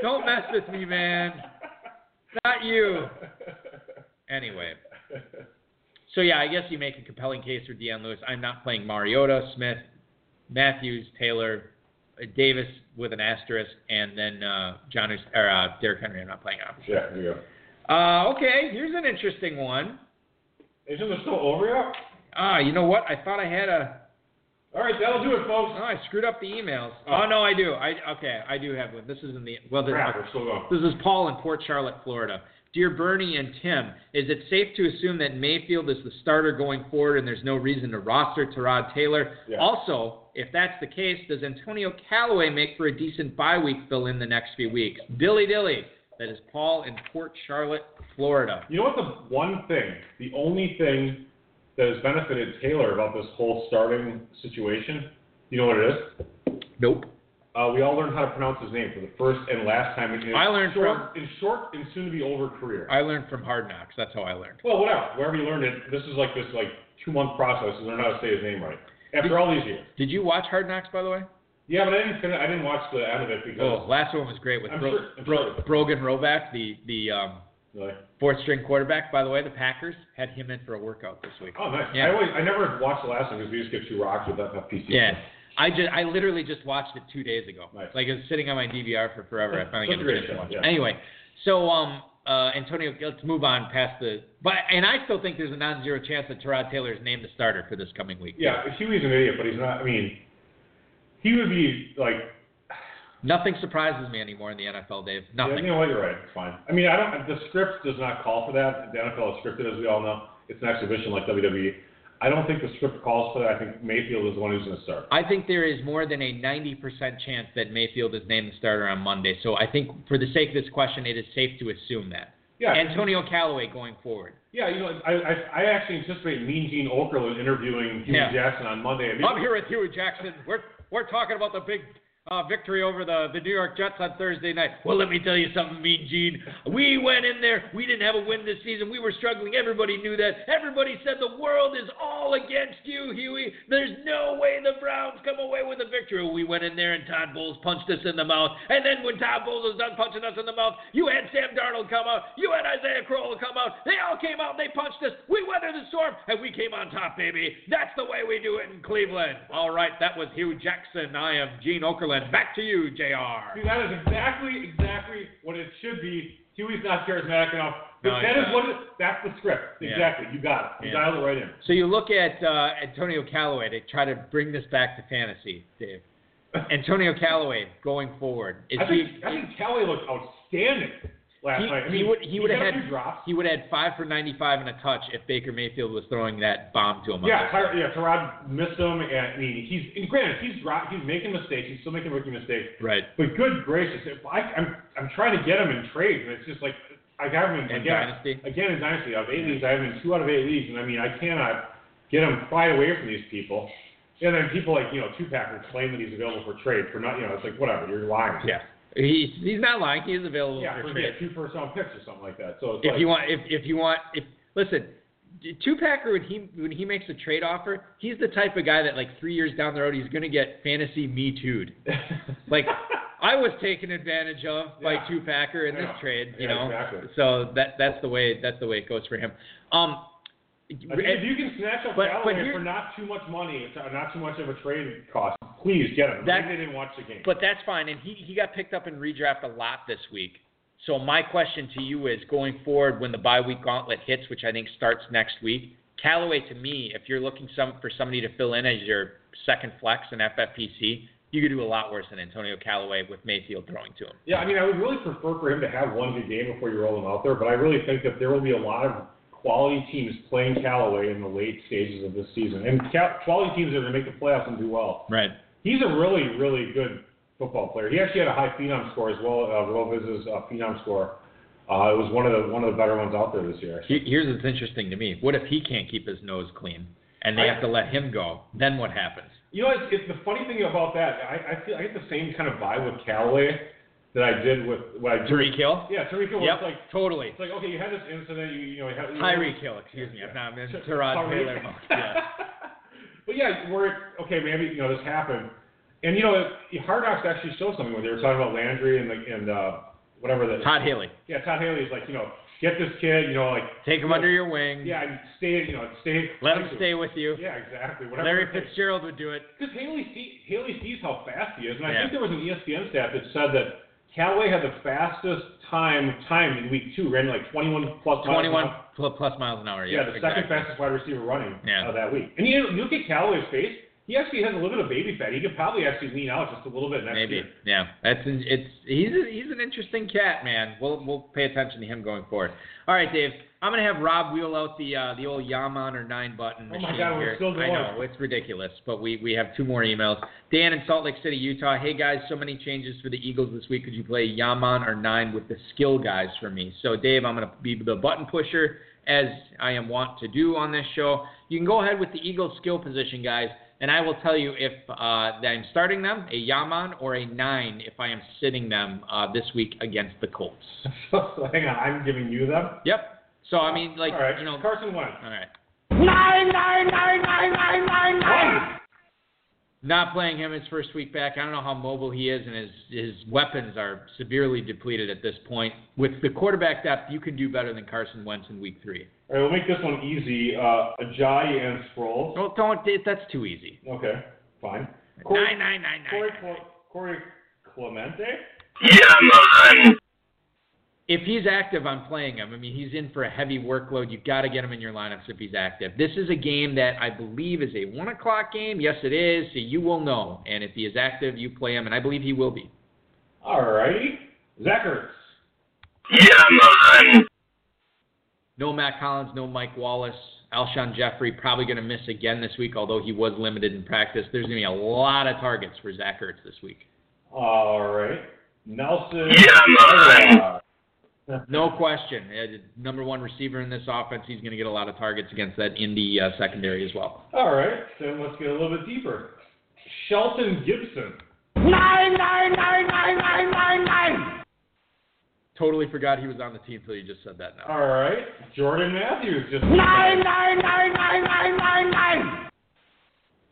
Don't mess with me, man. Not you. Anyway. So yeah, I guess you make a compelling case for Dion Lewis. I'm not playing Mariota, Smith, Matthews, Taylor, uh, Davis with an asterisk, and then uh, John or uh, Derrick Henry. I'm not playing option. Yeah, there you go. Uh, okay, here's an interesting one. Isn't it still over yet? Ah, you know what? I thought I had a. All right, that'll do it, folks. Oh, I screwed up the emails. Oh. Oh, no, I do. I okay, I do have one. This is in the well. This, Crap, we're still going. This is Paul in Port Charlotte, Florida. Dear Bernie and Tim, is it safe to assume that Mayfield is the starter going forward and there's no reason to roster Tyrod Taylor? Yeah. Also, if that's the case, does Antonio Callaway make for a decent bye week fill in the next few weeks? Dilly dilly. That is Paul in Port Charlotte, Florida. You know what? The one thing, the only thing that has benefited Taylor about this whole starting situation, you know what it is? Nope. Uh, we all learned how to pronounce his name for the first and last time in I learned short, in short and soon to be over career. I learned from Hard Knocks. That's how I learned. well, whatever. Wherever you learned it, this is like this like two month process to learn how to say his name right. After all these years. Did you watch Hard Knocks, by the way? Yeah, but I didn't finish, I didn't watch the end of it because Oh, last one was great with Bro- sure- Bro-. Brogan Roback, the the um, like, fourth string quarterback. By the way, the Packers had him in for a workout this week. oh nice. Yeah. I always I never watched the last one because we just get too rocked with FFPC. Yeah, I just I literally just watched it two days ago. Nice. Like it was sitting on my DVR for forever. I finally got a the great chance to show, watch yeah. it. Anyway, so um uh Antonio, let's move on past the. But and I still think there's a non-zero chance that Tyrod Taylor is named the starter for this coming week. Yeah, Huey's an idiot, but he's not. I mean, he would be like. Nothing surprises me anymore in the NFL, Dave. Yeah, Nothing. you know what? You're right. It's fine. I mean, I don't. The script does not call for that. The NFL is scripted, as we all know. It's an exhibition like WWE. I don't think the script calls for that. I think Mayfield is the one who's going to start. I think there is more than a 90% chance that Mayfield is named the starter on Monday. So I think for the sake of this question, it is safe to assume that. Yeah. Antonio Callaway going forward. Yeah, you know, I I, I actually anticipate Mean Gene Okerlund interviewing Hue Yeah. Jackson on Monday. I mean, I'm here with Huey Jackson. We're we're talking about the big uh, victory over the, the New York Jets on Thursday night. Well, let me tell you something, Mean Gene. We went in there. We didn't have a win this season. We were struggling. Everybody knew that. Everybody said the world is all against you, Huey. There's no way the Browns come away with a victory. We went in there and Todd Bowles punched us in the mouth. And then when Todd Bowles was done punching us in the mouth, you had Sam Darnold come out. You had Isaiah Crowell come out. They all came out they punched us. We weathered the storm and we came on top, baby. That's the way we do it in Cleveland. All right, that was Hue Jackson. I am Gene Okerlund. Back to you, JR. See, that is exactly exactly what it should be. Huey's not charismatic enough. But No, that is what it, that's the script. Yeah. Exactly. You got it. You Yeah. dialed it right in. So you look at uh, Antonio Callaway to try to bring this back to fantasy, Dave. Antonio Callaway going forward. Is I think he, I think Kelly looked outstanding last he, night. I he would he would have had drops. he would have had five for ninety five and a touch if Baker Mayfield was throwing that bomb to him. Yeah. Ty- yeah, Tyrod missed him, and I mean, he's and granted he's he's making mistakes. He's still making rookie mistakes. right. But good gracious, if I, I'm I'm trying to get him in trades, and it's just like I got him in, In again, Dynasty? Again in dynasty, out of eight leagues, I have him in two out of eight leagues, and I mean I cannot get him pried away from these people. And then people like you know Tupac will claim that he's available for trade for not you know it's like whatever you're lying. Yeah. He's he's not lying. He is available Yeah, for trade. yeah, two first round picks or something like that. So it's if like, you want if if you want if listen two packer when he when he makes a trade offer he's the type of guy that like three years down the road he's going to get fantasy me too'd like I was taken advantage of by Yeah. two packer in this trade you Yeah, know exactly. so that that's the way that's the way it goes for him um I think if you can snatch up But- but here- for not too much money, it's not too much of a trade cost, please get him. That- Maybe they didn't watch the game. But that's fine, and he he got picked up in redraft a lot this week. So my question to you is, going forward, when the bye week gauntlet hits, which I think starts next week, Callaway to me, if you're looking some for somebody to fill in as your second flex in FFPC, you could do a lot worse than Antonio Callaway with Mayfield throwing to him. Yeah, I mean, I would really prefer for him to have one good game before you roll him out there, but I really think that there will be a lot of quality teams playing Callaway in the late stages of this season, and quality teams that are going to make the playoffs and do well. Right. He's a really, really good football player. He actually had a high phenom score as well. Uh, RotoViz's uh, phenom score. Uh, it was one of the one of the better ones out there this year. He- Here's what's interesting to me. What if he can't keep his nose clean and they I- have to let him go? Then what happens? You know, it's, it's the funny thing about that. I, I feel I get the same kind of vibe with Callaway that I did with what I did. Tyreek Hill? Yeah, Tyreek Hill. Yep, like totally. it's like okay, you had this incident. You you know you had you Tyreek Hill, excuse me. Yeah. I'm not. Tyrod. Taylor. Yeah. But yeah, where okay, maybe you know this happened, and you know Hard Knocks actually showed something when they were talking about Landry and like and uh, whatever the Todd Haley. Yeah, Todd Haley is like you know get this kid, you know like Take him you know, under your wing. Yeah, and stay you know stay. Let him stay with you. Yeah, exactly. Whatever. Larry it. Fitzgerald would do it. Because Haley, see, Haley sees how fast he is, and I Yeah. think there was an ESPN stat that said that Callaway had the fastest time time in week two, ran like 21 plus 21 an hour. pl- plus miles an hour. Yeah, Yeah, the exactly. second fastest wide receiver running Yeah. uh, that week. And you, you look at Callaway's face; he actually has a little bit of baby fat. He could probably actually lean out just a little bit next Maybe. year. Yeah. That's it's he's a, he's an interesting cat, man. We'll we'll pay attention to him going forward. All right, Dave. I'm gonna have Rob wheel out the uh, the old Yaman or nine button Oh machine my God, we're here. still I know it's ridiculous, but we we have two more emails. Dan in Salt Lake City, Utah. Hey guys, so many changes for the Eagles this week. Could you play Yaman or nine with the skill guys for me? So Dave, I'm gonna be the button pusher as I am wont to do on this show. You can go ahead with the Eagles skill position guys. And I will tell you if uh, I'm starting them, a Yaman or a nine if I am sitting them uh, this week against the Colts. so hang on, I'm giving you them. Yep. So I mean, like All right, you know, Carson Wentz. all right. Nine, nine, nine, nine, nine, nine, nine. Not playing him his first week back. I don't know how mobile he is, and his his weapons are severely depleted at this point. With the quarterback depth, you can do better than Carson Wentz in week three. All right, we'll make this one easy. Uh, Ajayi and Sproles. Well, don't. That's too easy. Okay, fine. Nine, nine, nine, Corey, nine. Corey Clemente. If he's active, I'm playing him. I mean, he's in for a heavy workload. You've got to get him in your lineups if he's active. This is a game that I believe is a one o'clock game. Yes, it is. So you will know. And if he is active, you play him, and I believe he will be. All righty. Zach Ertz. No Mack Hollins, no Mike Wallace. Alshon Jeffery probably going to miss again this week, although he was limited in practice. There's going to be a lot of targets for Zach Ertz this week. All right. Nelson. Yeah, No question. Number one receiver in this offense. He's going to get a lot of targets against that Indy uh, secondary as well. All right. Then let's get a little bit deeper. Shelton Gibson. Nine, nine, nine, nine, nine, nine, nine. Totally forgot he was on the team until you just said that now. All right. Jordan Matthews. Just Nine, nine, nine, nine, nine, nine, nine.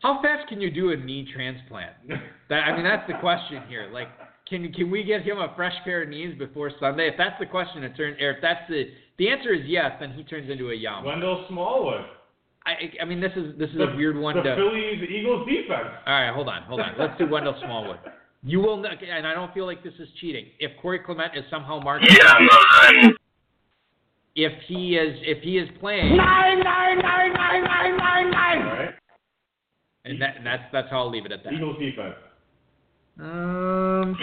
How fast can you do a knee transplant? That I mean, that's the question here. Like, can can we get him a fresh pair of knees before Sunday? If that's the question, it turns. Or if that's the the answer is yes, then he turns into a Yama. Wendell Smallwood. I I mean, this is this is The, a weird one The to. Phillies Eagles defense. All right, hold on, hold on. Let's do Wendell Smallwood. You will, not, and I don't feel like this is cheating. If Corey Clement is somehow marked, if he is if he is playing, Nine, nine, nine, nine, nine, nine, All nine. right. and, that, and that's that's how I'll leave it at that. Eagles defense. Um,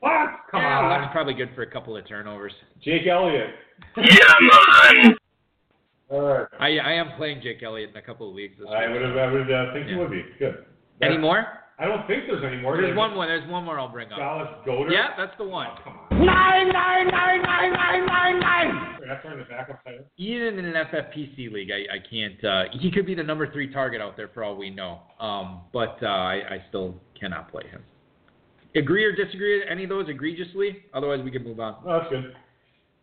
What? Come yeah, on. that's probably good for a couple of turnovers. Jake Elliott. All right. I I am playing Jake Elliott in a couple of leagues this I week. would have. I would uh, think Yeah. you would be good. Any more? I don't think there's any more. There's one more. There's one more I'll bring up. Dallas Goedert. Yeah, that's the one. Oh, come on. Nine, nine, nine, nine, nine, nine, nine. That's the backup. Even in an FFPC league, I, I can't. Uh, he could be the number three target out there for all we know. Um, but uh, I, I still cannot play him. Agree or disagree with any of those egregiously? Otherwise, we can move on. Oh, that's good.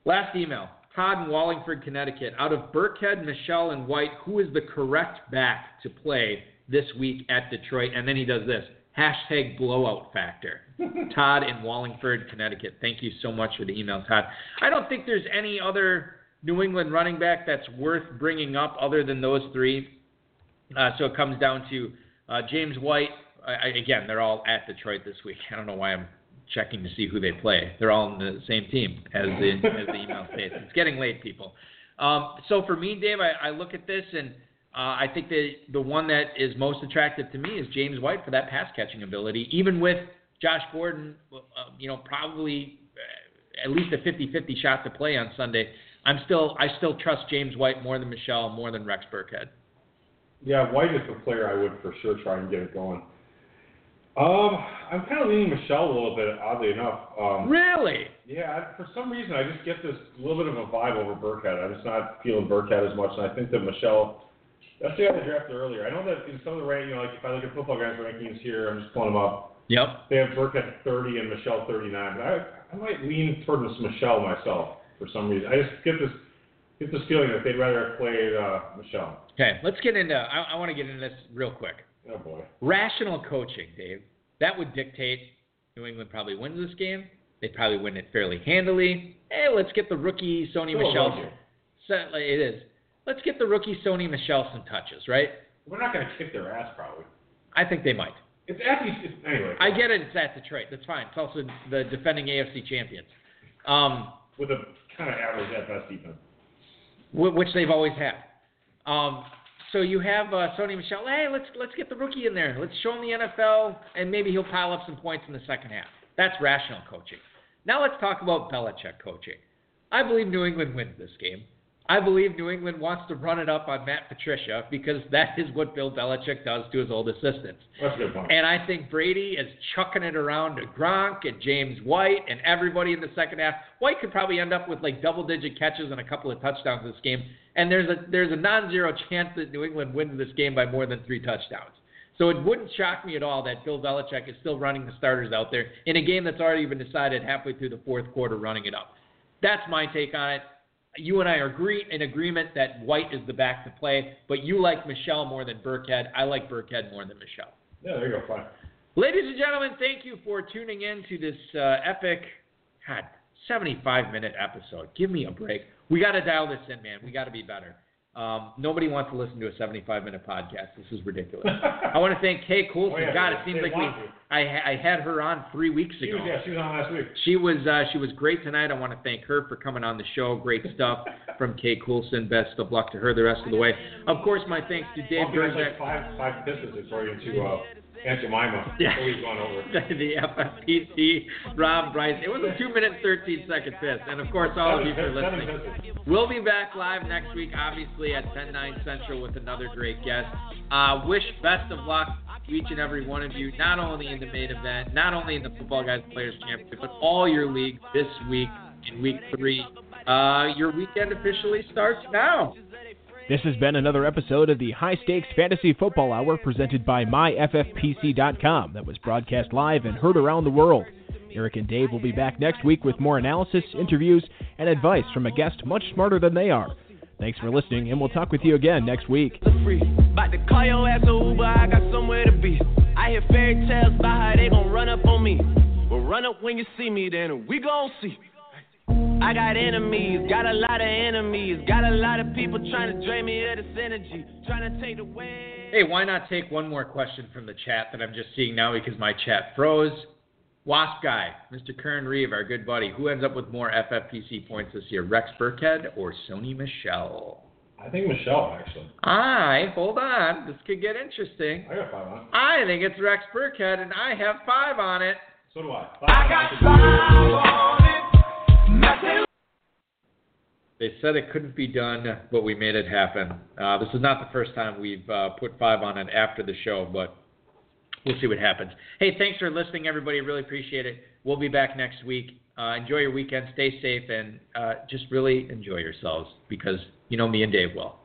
Last email. Todd in Wallingford, Connecticut. Out of Burkhead, Michel, and White, who is the correct back to play this week at Detroit? And then he does this. Hashtag blowout factor. Todd in Wallingford, Connecticut. Thank you so much for the email, Todd. I don't think there's any other New England running back that's worth bringing up other than those three. Uh, so it comes down to uh, James White. I, I, again, they're all at Detroit this week. I don't know why I'm checking to see who they play. They're all in the same team as the as the email states. It's getting late, people. Um, so for me, Dave, I, I look at this and uh, I think the the one that is most attractive to me is James White for that pass catching ability. Even with Josh Gordon, uh, you know, probably uh, at least a 50-50 shot to play on Sunday. I'm still I still trust James White more than Michel, more than Rex Burkhead. Yeah, White is the player I would for sure try and get it going. Um, I'm kind of leaning Michel a little bit, oddly enough. Um, Really? yeah, for some reason I just get this little bit of a vibe over Burkhead. I'm just not feeling Burkhead as much, and I think that Michel. That's the guy they drafted earlier. I know that in some of the rank, you know, like if I look at Footballguys rankings here, I'm just pulling them up. Yep. They have Burke at 30 and Michel 39. But I, I might lean toward this Michel myself for some reason. I just get this get this feeling that they'd rather have played uh, Michel. Okay, let's get into. I, I want to get into this real quick. Oh boy. Rational coaching, Dave. That would dictate New England probably wins this game. They probably win it fairly handily. Hey, let's get the rookie Sony Michel. So, it is. Let's get the rookie Sony Michel some touches, right? We're not going to kick their ass probably. I think they might. It's at anyway. I get it. It's at Detroit. That's fine. It's also the defending AFC champions, um, with a kind of average at best defense. which they've always had. Um, so you have uh, Sony Michel. Hey, let's let's get the rookie in there. Let's show him the NFL, and maybe he'll pile up some points in the second half. That's rational coaching. Now let's talk about Belichick coaching. I believe New England wins this game. I believe New England wants to run it up on Matt Patricia because that is what Bill Belichick does to his old assistants. That's a good point. And I think Brady is chucking it around to Gronk and James White and everybody in the second half. White could probably end up with like double digit catches and a couple of touchdowns this game. And there's a there's a non zero chance that New England wins this game by more than three touchdowns. So it wouldn't shock me at all that Bill Belichick is still running the starters out there in a game that's already been decided halfway through the fourth quarter, running it up. That's my take on it. You and I are agree in agreement that White is the back to play, but you like Michel more than Burkhead. I like Burkhead more than Michel. yeah, there you go. Fine. Ladies and gentlemen, thank you for tuning in to this uh, epic, God, 75 minute episode. Give me a break. We got to dial this in, man. We got to be better. Um, nobody wants to listen to a 75 minute podcast. This is ridiculous. I want to thank Kay Coulson. Oh, yeah, God, it seems like we. I, I had her on three weeks She ago. was, yeah, she was on last week. She was uh, she was great tonight. I want to thank her for coming on the show. Great stuff from Kay Coulson. Best of luck to her the rest of the way. Of course, my thanks to Dave Well, Gerczak. like five five pisses according to uh, Aunt Jemima. Yeah. We've gone over. the FFPC, Rob Bryce. It was a two minute, 13 second piss. And of course, all of you for listening. We'll be back live next week, obviously at 10 9 Central with another great guest. Uh, wish best of luck to each and every one of you, not only in the main event, not only in the Footballguys Players Championship, but all your leagues this week in week three. Uh, your weekend officially starts now. This has been another episode of the High Stakes Fantasy Football Hour presented by MyFFPC.com that was broadcast live and heard around the world. Eric and Dave will be back next week with more analysis, interviews, and advice from a guest much smarter than they are. Thanks for listening, and we'll talk with you again next week. About to call your ass a Uber, I got somewhere to be. I hear fairy tales about how they gon' run up on me. Well, run up when you see me, then we gon' see. I got enemies, got a lot of enemies, got a lot of people trying to drain me of this energy, trying to take away. Hey, why not take one more question from the chat that I'm just seeing now because my chat froze? Wasp guy, Mr. Kern Reeve, our good buddy, who ends up with more FFPC points this year, Rex Burkhead or Sony Michel? I think Michel actually. I hold on, this could get interesting. I got five on. I think it's Rex Burkhead, and I have five on it. So do I. I got five on it, nothing They said it couldn't be done, but we made it happen. Uh, this is not the first time we've uh, put five on it after the show, but we'll see what happens. Hey, thanks for listening, everybody. Really appreciate it. We'll be back next week. Uh, enjoy your weekend. Stay safe, and uh, just really enjoy yourselves because you know me and Dave will.